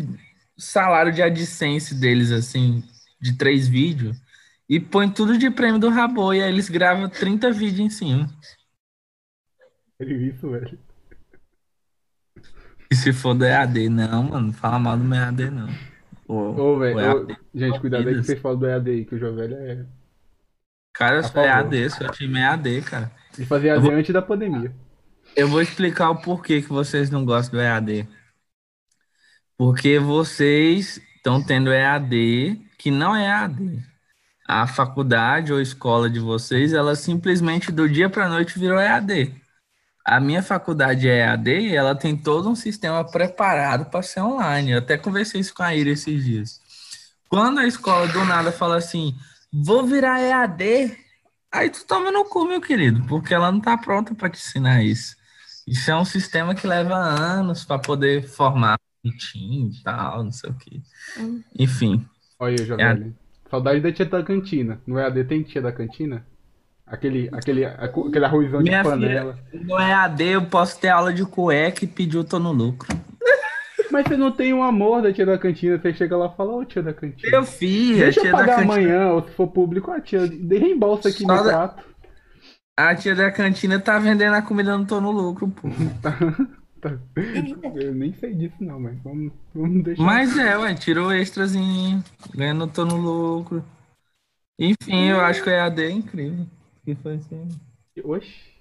salários de AdSense deles, assim, de três vídeos. E põe tudo de prêmio do Rabo. E aí eles gravam 30 vídeos em cima. Isso, velho. E se for do EAD, não, mano, fala mal do meu EAD, não. Ô, velho. Ô, Gente, cuidado aí que vocês falam do EAD aí, que o Jovelho é. Cara, eu A sou. EAD, sou time EAD, cara. Ele fazia EAD vou- antes da pandemia. Eu vou explicar o porquê que vocês não gostam do EAD. Porque vocês estão tendo EAD que não é EAD. A faculdade ou escola de vocês, ela simplesmente do dia para noite virou EAD. A minha faculdade é EAD e ela tem todo um sistema preparado para ser online. Eu até conversei isso com a Ira esses dias. Quando a escola do nada fala assim, vou virar EAD, aí tu toma no cu, meu querido, porque ela não tá pronta para te ensinar isso. Isso é um sistema que leva anos para poder formar time e tal, não sei o quê. Hum. Enfim, Olha aí, Jovelho. Saudade da tia da cantina. No EAD tem tia da cantina? Aquele, aquele, aquele arrozão de panela. no EAD eu posso ter aula de cueca e pedir o tô no lucro. Mas você não tem um amor da tia da cantina, você chega lá e fala, ô tia da cantina. Meu filho, a Deixa eu tia da pagar cantina. amanhã, ou se for público, a tia, de reembolsa aqui Só meu da- prato. A tia da cantina tá vendendo a comida no tô no lucro, pô. Eu nem sei disso não, mas vamos, vamos deixar. Mas é, ué, tirou extrazinho, ganhando tô no lucro. Enfim, eu acho que o EAD é incrível. Que foi assim. Oxi.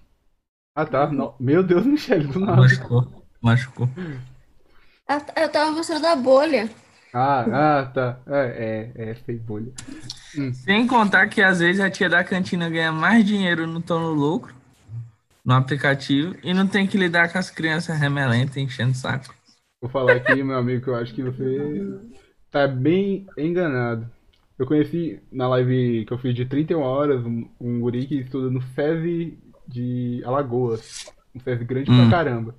Ah tá, não. meu Deus, Michele, do nada. Machucou. Machucou. Ah, Eu tava mostrando a bolha. Ah, ah, tá. É, é, é, fez bolha. Sem contar que às vezes a tia da cantina ganha mais dinheiro no tô no lucro, no aplicativo, e não tem que lidar com as crianças remelentas enchendo o saco. Vou falar aqui, meu amigo, que eu acho que você tá bem enganado. Eu conheci na live que eu fiz de 31 horas um, um guri que estuda no SESI de Alagoas. Um SESI grande Hum. pra caramba.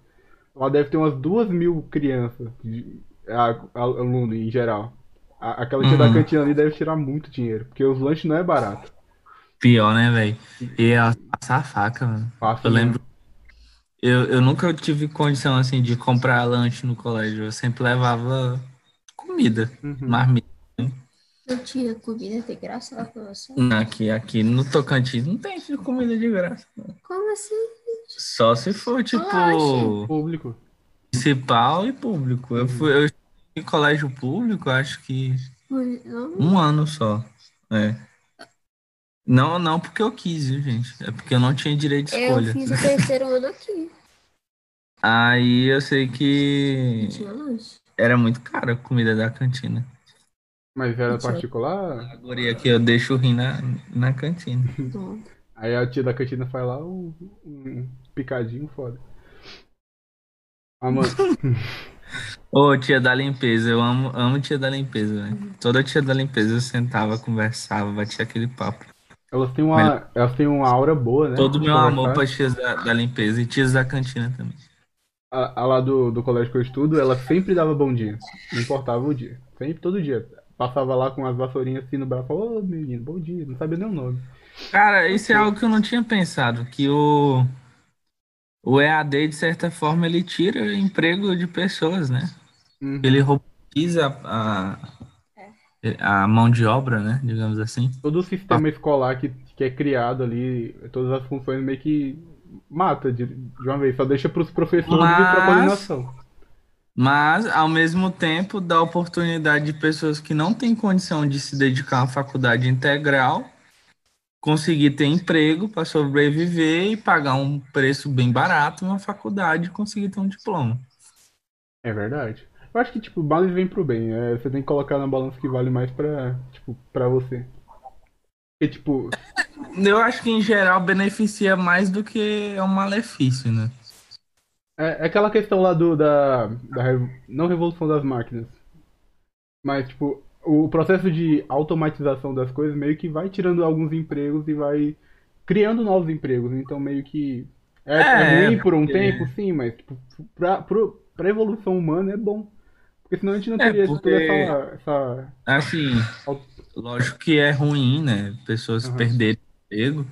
Lá deve ter umas duas mil crianças, de, a- a- aluno em geral. A- aquela tia da Uhum. cantina ali deve tirar muito dinheiro, porque os lanches não é barato. Pior, né, velho? E ela passar a faca, mano. Fácil, Eu lembro. Eu, eu nunca tive condição, assim, de comprar lanche no colégio. Eu sempre levava comida, Uhum. marmita. Não tinha comida de graça lá pra você? Aqui, aqui no Tocantins não tem comida de graça. não. Como assim? Só se for, tipo. Público. municipal e público. Eu fui eu em colégio público, acho que Não, um ano só. É. Não, não porque eu quis, viu, gente? É porque eu não tinha direito de eu escolha. fiz o terceiro ano aqui. Aí eu sei que era muito caro a comida da cantina. Mas era particular? A guria que eu deixo rir na, na cantina. Aí a tia da cantina faz lá um, um picadinho foda. Ah, mano. Ô, tia da limpeza, eu amo, amo tia da limpeza, velho. Toda tia da limpeza eu sentava, conversava, batia aquele papo. Elas têm uma, elas têm uma aura boa, né? Todo meu amor para tias da, da limpeza e tias da cantina também. A, a lá do, do colégio que eu estudo, ela sempre dava bom dia. Não importava o dia. Sempre, todo dia. Passava lá com as vassourinhas assim no braço e falava, ô menino, bom dia. Não sabia nem o nome. Cara, isso é algo que eu não tinha pensado, que o, o EAD, de certa forma, ele tira emprego de pessoas, né? Uhum. Ele robotiza a, a mão de obra, né? Digamos assim. Todo o sistema escolar que, que é criado ali, todas as funções meio que mata de, de uma vez. Só deixa pros professores e pra Mas- coordenação. Mas, ao mesmo tempo, dá oportunidade de pessoas que não têm condição de se dedicar a uma faculdade integral conseguir ter emprego para sobreviver e pagar um preço bem barato numa faculdade e conseguir ter um diploma. É verdade. Eu acho que, tipo, males vem pro bem. É, você tem que colocar na balança que vale mais pra, tipo, pra você. Porque, tipo, Eu acho que, em geral, beneficia mais do que é um malefício, né? É, é aquela questão lá do, da, da não revolução das máquinas, mas tipo, o processo de automatização das coisas meio que vai tirando alguns empregos e vai criando novos empregos, então meio que é, é É, ruim por um tempo, sim, mas tipo, pra, pro, pra evolução humana é bom. Porque senão a gente não É, teria porque- toda essa, essa Assim, lógico que é ruim, né? Pessoas Uhum. perderem emprego,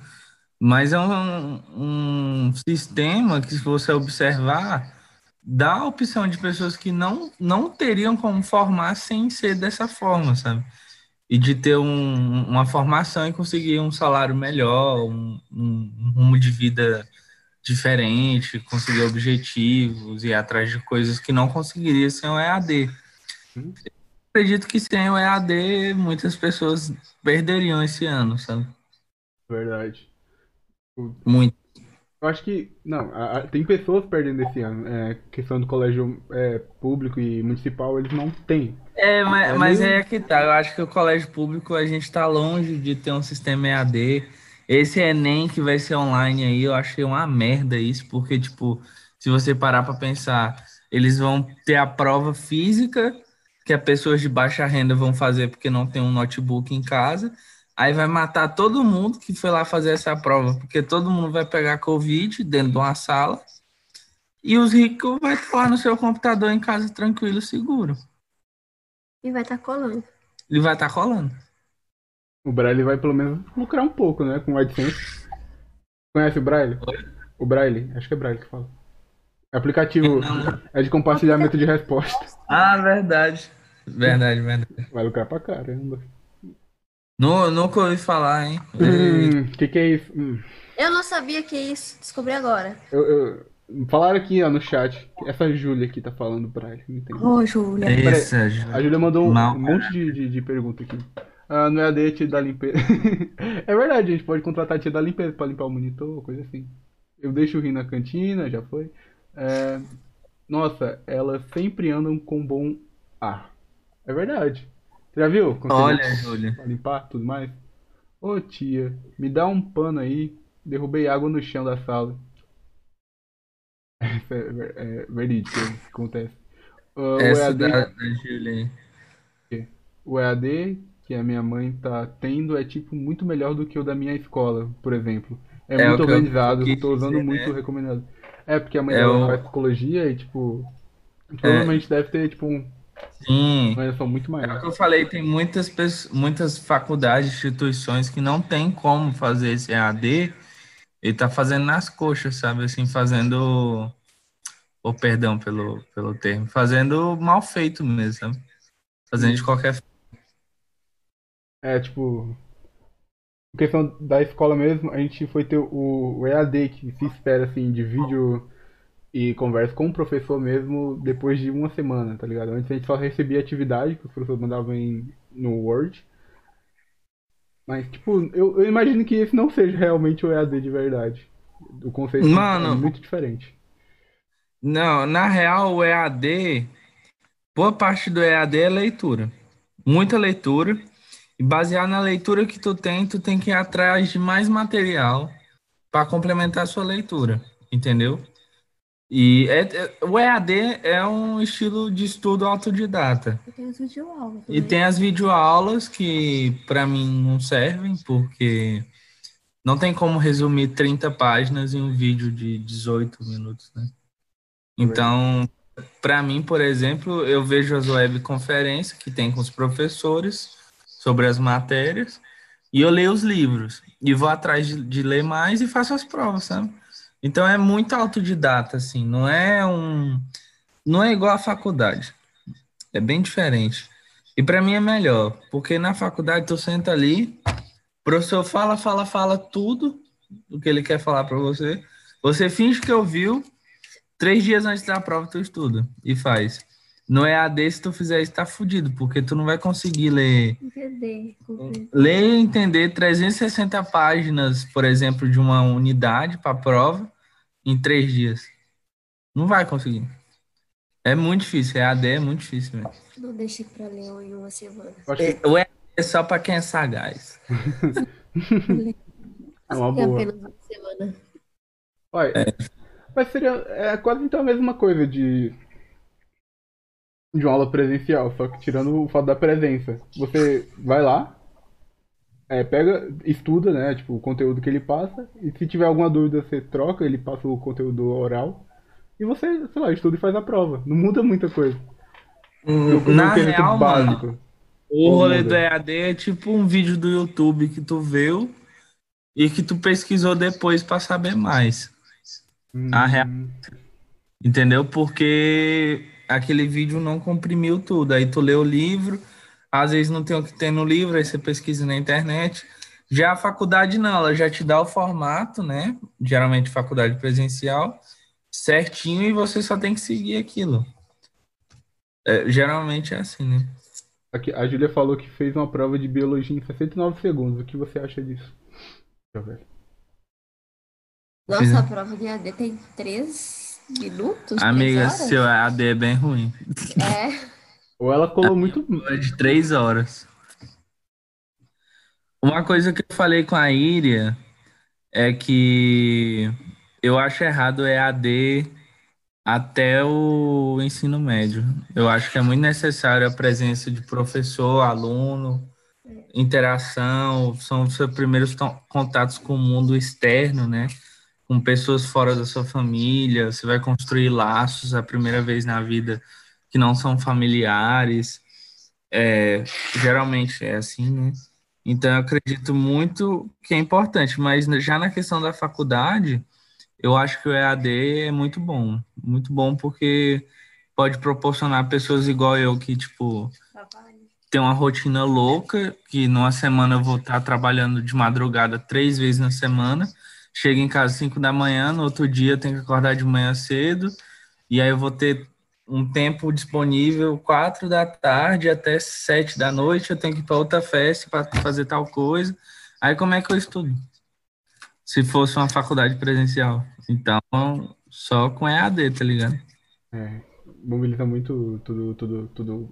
mas é um, um sistema que, se você observar, dá a opção de pessoas que não, não teriam como formar sem ser dessa forma, sabe? E de ter um- uma formação e conseguir um salário melhor, um, um- um rumo de vida diferente, conseguir objetivos e atrás de coisas que não conseguiria sem o EAD. Hum. Acredito que sem o EAD muitas pessoas perderiam esse ano, sabe? verdade. Muito. Eu acho que, não, a- a- tem pessoas perdendo esse ano. É, questão do colégio é, público e municipal, eles não têm. É, mas, É mas é que tá. Eu acho que o colégio público a gente tá longe de ter um sistema EAD. Esse Enem que vai ser online aí, eu achei uma merda isso, porque, tipo, se você parar pra pensar, eles vão ter a prova física que as pessoas de baixa renda vão fazer porque não tem um notebook em casa. Aí vai matar todo mundo que foi lá fazer essa prova, porque todo mundo vai pegar Covid dentro de uma sala. E os ricos vai estar lá no seu computador em casa tranquilo, seguro. E vai estar colando. Ele vai estar rolando. O Braille vai pelo menos lucrar um pouco, né? Com o AdSense. Conhece o Braille? O Braille, acho que é Braille que fala. Aplicativo Não. é de compartilhamento de respostas. Ah, verdade. Verdade, verdade. Vai lucrar pra caramba. Nu- nunca ouvi falar, hein? Hum, que que é isso? Hum, Eu não sabia que isso. Descobri agora. eu, eu- falaram aqui ó, no chat. Essa Júlia aqui tá falando Braille. Não entendi. Ô, Júlia. Essa, A Júlia mandou um, Mal. um monte de, de, de pergunta aqui. Ah, no EAD, tia da limpeza. é verdade, a gente pode contratar a tia da limpeza pra limpar o monitor, coisa assim. Eu deixo rir na cantina, já foi. É, Nossa, elas sempre andam com bom ar. É verdade. Você já viu? Quando Olha, Júlia. Pra limpar tudo mais. Ô tia, me dá um pano aí. Derrubei água no chão da sala. É, ver- é verídico, acontece. O Essa EAD da, da Júlia o EAD que a minha mãe tá tendo é tipo muito melhor do que o da minha escola, por exemplo. É, É muito o que eu organizado, quis tô usando dizer, muito né? recomendado. É, porque a mãe É dela o- É. faz psicologia e tipo. Provavelmente deve ter, tipo, um, Sim. uma noção muito É o maior. que eu falei, tem muitas, pessoas, muitas faculdades, instituições que não tem como fazer esse EAD e tá fazendo nas coxas, sabe? Assim, fazendo. Ou perdão pelo, pelo termo, fazendo mal feito mesmo, sabe? Fazendo de qualquer É, tipo. Em questão da escola mesmo, a gente foi ter o, o EAD, que se espera, assim, de vídeo e conversa com o professor mesmo depois de uma semana, tá ligado? Antes a gente só recebia atividade que os professores mandavam em, no Word. Mas, tipo, eu, eu imagino que esse não seja realmente o EAD de verdade. O conceito Mano. é muito diferente. Não, na real, o EAD, boa parte do EAD é leitura. Muita leitura. E baseado na leitura que tu tem, tu tem que ir atrás de mais material para complementar a sua leitura, entendeu? E é- é- o EAD é um estilo de estudo autodidata. Eu tenho videoaula E também. tem as videoaulas que para mim não servem, porque não tem como resumir 30 páginas em um vídeo de 18 minutos, né? Então, para mim, por exemplo, eu vejo as webconferências que tem com os professores sobre as matérias e eu leio os livros e vou atrás de, de ler mais e faço as provas, sabe? Então é muito autodidata, assim, não é um. Não é igual à faculdade. É bem diferente. E para mim é melhor, porque na faculdade tu senta ali, o professor fala, fala, fala tudo o que ele quer falar para você. Você finge que ouviu, três dias antes da prova tu estuda e faz. No EAD, se tu fizer isso, tá fudido, porque tu não vai conseguir ler Entender. ler e entender 360 páginas, por exemplo, de uma unidade para prova em três dias. Não vai conseguir. É muito difícil. EAD é muito difícil mesmo. Não deixei pra ler em uma semana. Que O EAD é só para quem é sagaz. é uma Tem boa. apenas uma semana. Olha, mas seria é quase então a mesma coisa de de uma aula presencial, só que tirando o fato da presença. Você vai lá, é, pega, estuda, né, tipo, o conteúdo que ele passa, e se tiver alguma dúvida você troca, ele passa o conteúdo oral, e você, sei lá, estuda e faz a prova. Não muda muita coisa. Eu, Na real, mano, básico. o Ou rolê do EAD é tipo um vídeo do YouTube que tu viu e que tu pesquisou depois para saber mais. A real- Hum, Entendeu? Porque aquele vídeo não comprimiu tudo. Aí tu lê o livro, às vezes não tem o que tem no livro, aí você pesquisa na internet. Já a faculdade não, ela já te dá o formato, né? Geralmente faculdade presencial, certinho, e você só tem que seguir aquilo. É, geralmente é assim, né? Aqui, a Júlia falou que fez uma prova de biologia em 69 segundos. O que você acha disso? Deixa eu ver. Nossa, a prova de AD tem três minutos? Amiga, seu AD é bem ruim. É. Ou ela colou muito. É de três horas. Uma coisa que eu falei com a Íria é que eu acho errado o EAD até o ensino médio. Eu acho que é muito necessário a presença de professor, aluno, interação, são os seus primeiros to- contatos com o mundo externo, né? Com pessoas fora da sua família, você vai construir laços a primeira vez na vida que não são familiares. É, geralmente é assim, né? Então eu acredito muito que é importante, mas já na questão da faculdade, eu acho que o EAD é muito bom, muito bom porque pode proporcionar pessoas igual eu que tipo tem uma rotina louca, que numa semana eu vou estar trabalhando de madrugada três vezes na semana, chego em casa às cinco da manhã, no outro dia eu tenho que acordar de manhã cedo, e aí eu vou ter um tempo disponível quatro da tarde até sete da noite, eu tenho que ir para outra festa para fazer tal coisa. Aí como é que eu estudo? Se fosse uma faculdade presencial. Então, só com EAD, tá ligado? É, mobiliza muito tudo, tudo, tudo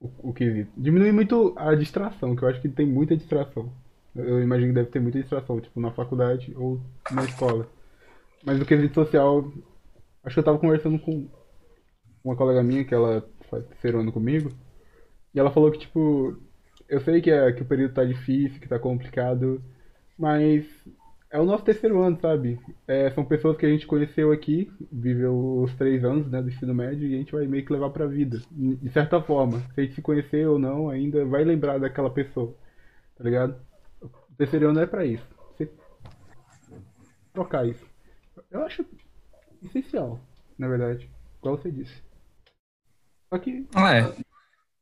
o, o quesito. Diminui muito a distração, que eu acho que tem muita distração. Eu imagino que deve ter muita distração, tipo, na faculdade ou na escola. Mas no quesito social, acho que eu tava conversando com uma colega minha, que ela faz terceiro ano comigo, e ela falou que, tipo, eu sei que, é, que o período tá difícil, que tá complicado, mas é o nosso terceiro ano, sabe? É, são pessoas que a gente conheceu aqui, viveu os três anos né, do ensino médio e a gente vai meio que levar pra vida. De certa forma, se a gente se conhecer ou não, ainda vai lembrar daquela pessoa, tá ligado? O terceiro ano é pra isso. Você trocar isso. Eu acho essencial, na verdade, igual você disse. Só que É,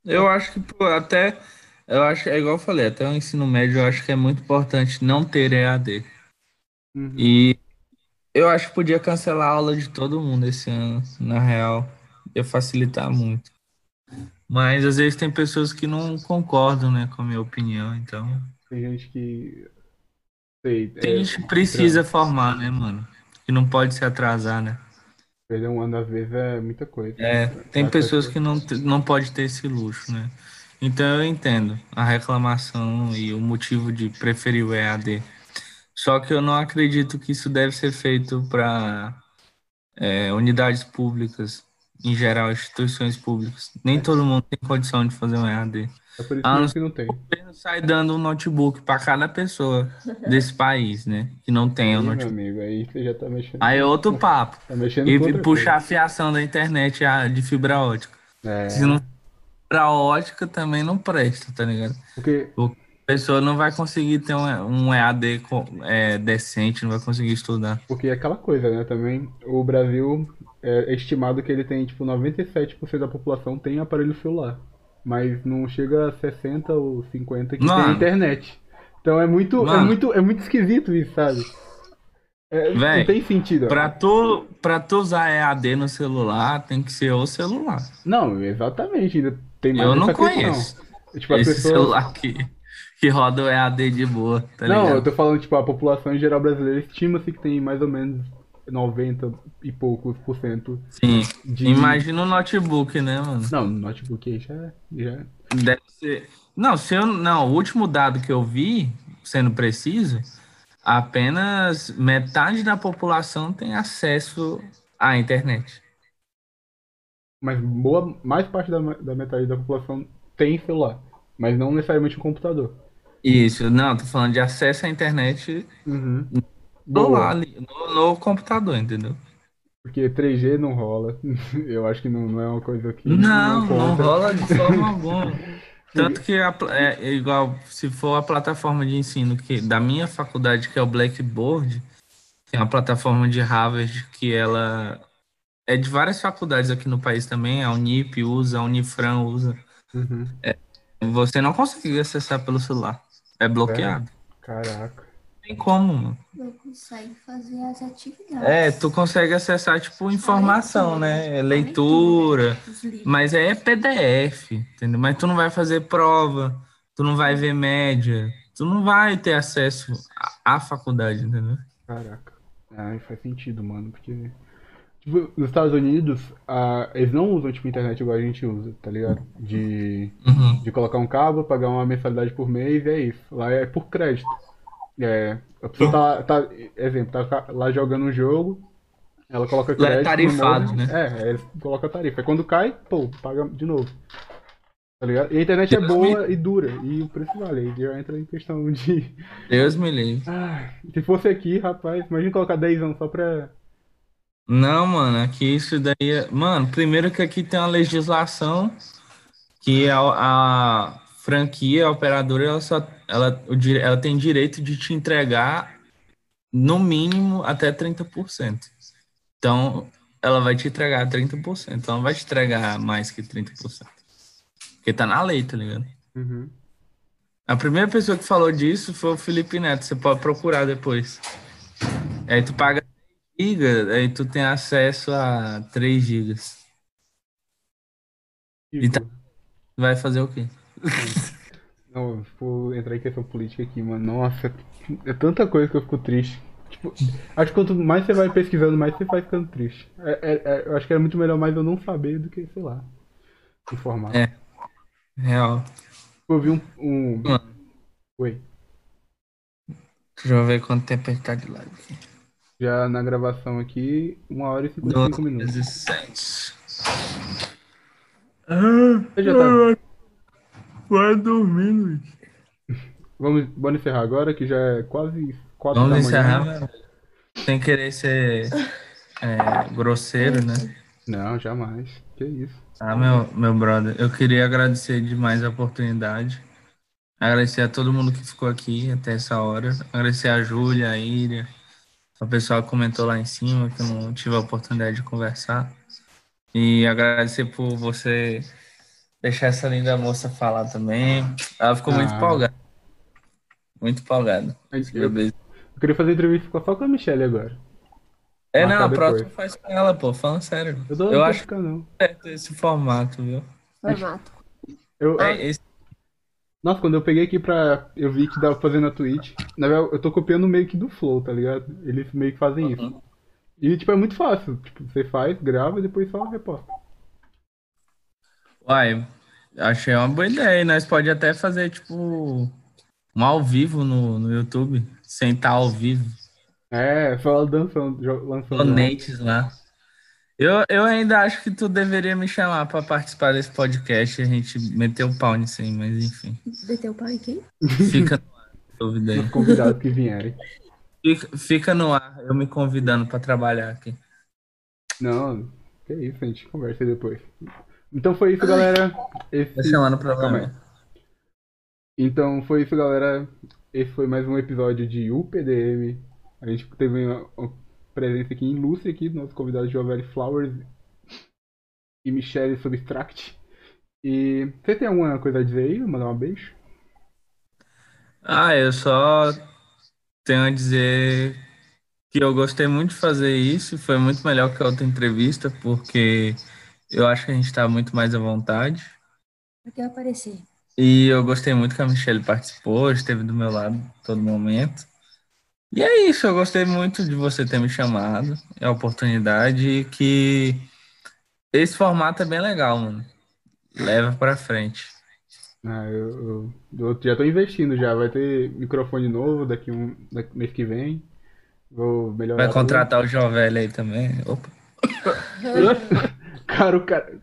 eu acho que pô, até, eu acho, é igual eu falei, até o ensino médio eu acho que é muito importante não ter EAD. Uhum. E eu acho que podia cancelar a aula de todo mundo esse ano, na real. Ia facilitar muito. Mas às vezes tem pessoas que não concordam, né, com a minha opinião, então. Tem gente que. Sei, Tem é, gente que precisa formar, né, mano? Que não pode se atrasar, né? perder um ano às vezes é muita coisa. É, tem Certas pessoas coisas. que não, não pode ter esse luxo, né? Então eu entendo a reclamação e o motivo de preferir o EAD. Só que eu não acredito que isso deve ser feito para unidades públicas, em geral, instituições públicas. Nem todo mundo tem condição de fazer um EAD. É por isso Ah, que não tem. O governo sai dando um notebook para cada pessoa desse país, né? Que não tem o Aí, notebook. amigo, aí você já tá mexendo. Aí é outro papo. Tá mexendo E com puxar a fiação da internet de fibra ótica. É, Se não fibra ótica também não presta, tá ligado? porque A pessoa não vai conseguir ter um, um EAD co- é, decente, não vai conseguir estudar. Porque é aquela coisa, né? Também o Brasil é estimado que ele tem, tipo, 97% da população tem aparelho celular. Mas não chega a 60 ou 50 que Mano. tem internet. Então é muito, é muito, é muito esquisito isso, sabe? É, não Véi, tem sentido. Pra tu, pra tu usar EAD no celular, tem que ser o celular. Não, exatamente. Ainda tem mais Eu não essa questão. conheço Tipo, esse pessoas... celular que, que roda o EAD de boa, tá Não, eu ligado? tô falando, tipo, a população em geral brasileira estima-se que tem mais ou menos 90 e poucos por cento Sim. de... Imagina o notebook, né, mano? Não, notebook aí já, é- já... é. Deve ser. Não, se eu não, o último dado que eu vi, sendo preciso, apenas metade da população tem acesso à internet. Mas boa, mais parte da, da metade da população tem celular, mas não necessariamente um computador. Isso, não, tô falando de acesso à internet Uhum. No, Boa, lá, ali, no, no computador, entendeu? porque 3G não rola. Eu acho que não, não é uma coisa que Não, não conta. rola de forma alguma. Tanto que a é, é igual, se for a plataforma de ensino que, da minha faculdade, que é o Blackboard, é uma plataforma de Harvard que ela é de várias faculdades aqui no país também, a Unip usa, a Unifran usa. Uhum. Você não consegue acessar pelo celular. É bloqueado. Caraca. Tem como, mano. Não consegue fazer as atividades. É, tu consegue acessar, tipo, informação, né? É leitura. Livros. Mas aí é PDF, entendeu? Mas tu não vai fazer prova, tu não vai ver média, tu não vai ter acesso à, à faculdade, entendeu? Caraca. Ai, faz sentido, mano, porque. Tipo, nos Estados Unidos, a, eles não usam, tipo, internet igual a gente usa, tá ligado? De, Uhum. de colocar um cabo, pagar uma mensalidade por mês e é isso. Lá é por crédito. É, a pessoa tá, tá, exemplo, tá lá jogando um jogo, ela coloca é crédito no tarifado, né? É, aí eles colocam a tarifa. Aí quando cai, pô, paga de novo. Tá ligado? E a internet é Deus boa e dura, e o preço vale. Aí já entra em questão de. Deus me livre. Ah, se fosse aqui, rapaz, imagina colocar 10 anos só pra. Não, mano, aqui isso daí é... Mano, primeiro que aqui tem uma legislação que a, a franquia, a operadora, ela só... Ela, ela tem direito de te entregar no mínimo até 30%. Então, ela vai te entregar 30%. Então, não vai te entregar mais que 30%. Porque tá na lei, tá ligado? Uhum. A primeira pessoa que falou disso foi o Felipe Neto. Você pode procurar depois. Aí tu paga 10 GB, aí tu tem acesso a 3 GB. E tá- Tipo, Vai fazer o quê? Não, vou entrar em questão política aqui, mano. Nossa, é tanta coisa que eu fico triste. Tipo, acho que quanto mais você vai pesquisando, mais você vai ficando triste. É, é- é- eu acho que era muito melhor mais eu não saber do que, sei lá, informar. É. Real. Eu vi um. um... Mano. Oi. Deixa eu ver quanto tempo a gente tá de live aqui. Já na gravação aqui, 1 hora e 55 minutos. 17. Você já tá. Vai dormir, Luiz. Vamos, vamos encerrar agora, que já é quase quatro Vamos da manhã. encerrar. Sem querer ser é, grosseiro, né? Não, jamais. Que isso. Ah, meu, meu brother, eu queria agradecer demais a oportunidade. Agradecer a todo mundo que ficou aqui até essa hora. Agradecer a Júlia, a Íria, o pessoal que comentou lá em cima, que eu não tive a oportunidade de conversar. E agradecer por você deixar essa linda moça falar também. Ela ficou muito Ah. empolgada. Muito empolgada. Eu, eu queria fazer entrevista só com a Michelle agora. É, marcar não, a depois. próxima faz com ela, pô. Falando sério. Eu, tô, Eu acho ficando, não. certo esse formato, viu? Formato. Eu, É, esse- Nossa, quando eu peguei aqui pra. Eu vi que dava pra fazer na Twitch. Na verdade, eu tô copiando meio que do Flow, tá ligado? Eles meio que fazem Uhum. isso. E, tipo, é muito fácil. Tipo, você faz, grava e depois só reposta. Uai, achei uma boa ideia. Nós pode até fazer, tipo, um ao vivo no, no YouTube, sem estar ao vivo. É, só dançando, lançando. Donates lá. Eu, eu ainda acho que tu deveria me chamar pra participar desse podcast e a gente meter o pau nisso aí, mas enfim. Deteu o pai quem? Fica no ar, dúvida aí. Os convidados que vierem. Fica, fica no ar, eu me convidando pra trabalhar aqui. Não, que isso, a gente conversa aí depois. Então foi isso, galera. Esse... Tá chamando pra lá. Então foi isso, galera. Esse foi mais um episódio de UPDM. A gente teve uma, uma presença aqui ilustre aqui do nosso convidado Jovelli Flowers e Michelle Substract. E você tem alguma coisa a dizer aí? Mandar um beijo? Ah, eu só tenho a dizer que eu gostei muito de fazer isso, foi muito melhor que a outra entrevista, porque eu acho que a gente está muito mais à vontade. Pra que aparecer? E eu gostei muito que a Michelle participou, esteve do meu lado todo momento. E é isso, eu gostei muito de você ter me chamado, é a oportunidade e que esse formato é bem legal, mano. Leva pra frente. Ah, eu, eu- eu já tô investindo já. Vai ter microfone novo daqui um daqui, mês que vem. Vou melhorar. Vai contratar o Jovelli aí também. Opa. Cara, o cara.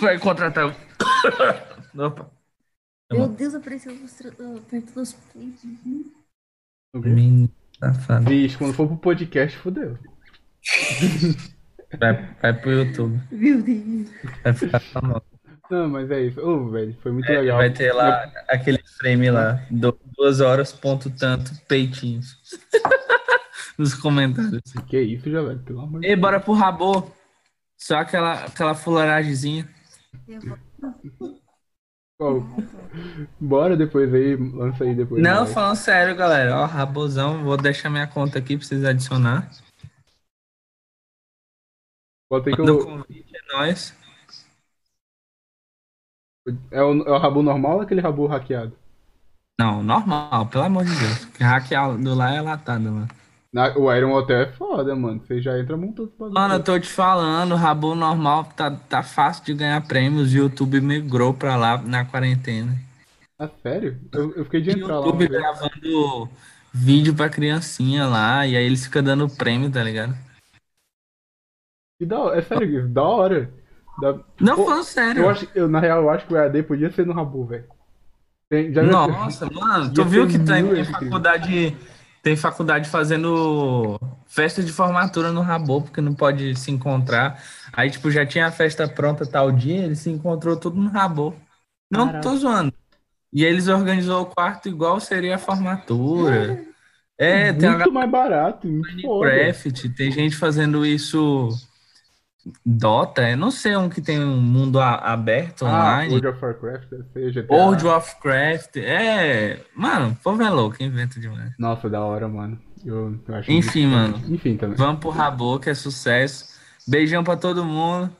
Vai contratar o. Opa. Meu. Deus, apareceu perto dos peitos. Menino safado. Vixe, quando for pro podcast, fodeu. Vai, vai pro YouTube. Meu Deus. Vai ficar famoso. Não, mas é isso. Ô, velho, foi muito É, legal. vai ter lá aquele frame lá. do- duas horas, ponto tanto, peitinhos. Nos comentários. Que isso, já, velho, pelo amor de Ei, bora pro Rabô. Só aquela, aquela fularagemzinha. Qual? Bora depois aí, lança aí depois. Não, Vai. falando sério, galera. Ó, Rabozão, vou deixar minha conta aqui pra vocês adicionar. Bota aí que Manda eu. convite, é nóis. É o, é o rabu normal ou aquele rabu hackeado? Não, normal, pelo amor de Deus. Porque hackeado lá é latado, mano. Na- o Iron Hotel é foda, mano. Você já entra montando bagulho. Mano, eu tô te falando, o Rabo normal tá, tá fácil de ganhar prêmios. O YouTube migrou pra lá na quarentena. Ah, sério? Eu, eu fiquei de entrar lá. YouTube uma vez. gravando vídeo pra criancinha lá, e aí eles ficam dando prêmio, tá ligado? Que da. É sério, isso, da hora. Da- Não, Pô, falando sério. Eu acho, eu, na real, eu acho que o EAD podia ser no rabu, velho. Nossa, mano, tu viu que tem, muito tem incrível. Tem faculdade fazendo festa de formatura no Rabo, porque não pode se encontrar. Aí, tipo, já tinha a festa pronta tal dia, ele se encontrou tudo no Rabo. Não Caraca. tô zoando. E eles organizou o quarto igual seria a formatura. É, tem uma muito mais barato. Minecraft, tem gente fazendo isso Dota, eu não sei um que tem um mundo a- aberto Ah, online. World of Warcraft, ser GTA. World of Craft, é. Mano, o povo é louco, inventa demais. Nossa, da hora, mano. Eu, eu acho Enfim, mano. Enfim, também. Vamos pro Rabo, que é sucesso. Beijão pra todo mundo.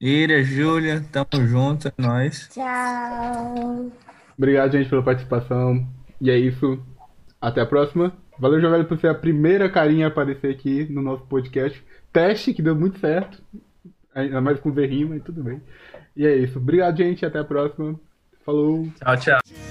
Ira, Júlia, tamo junto, é nóis. Tchau. Obrigado, gente, pela participação. E é isso. Até a próxima. Valeu, Jovelho, por ser a primeira carinha a aparecer aqui no nosso podcast. Teste, que deu muito certo. Ainda mais com V rima e tudo bem. E é isso. Obrigado, gente. Até a próxima. Falou. Tchau, tchau.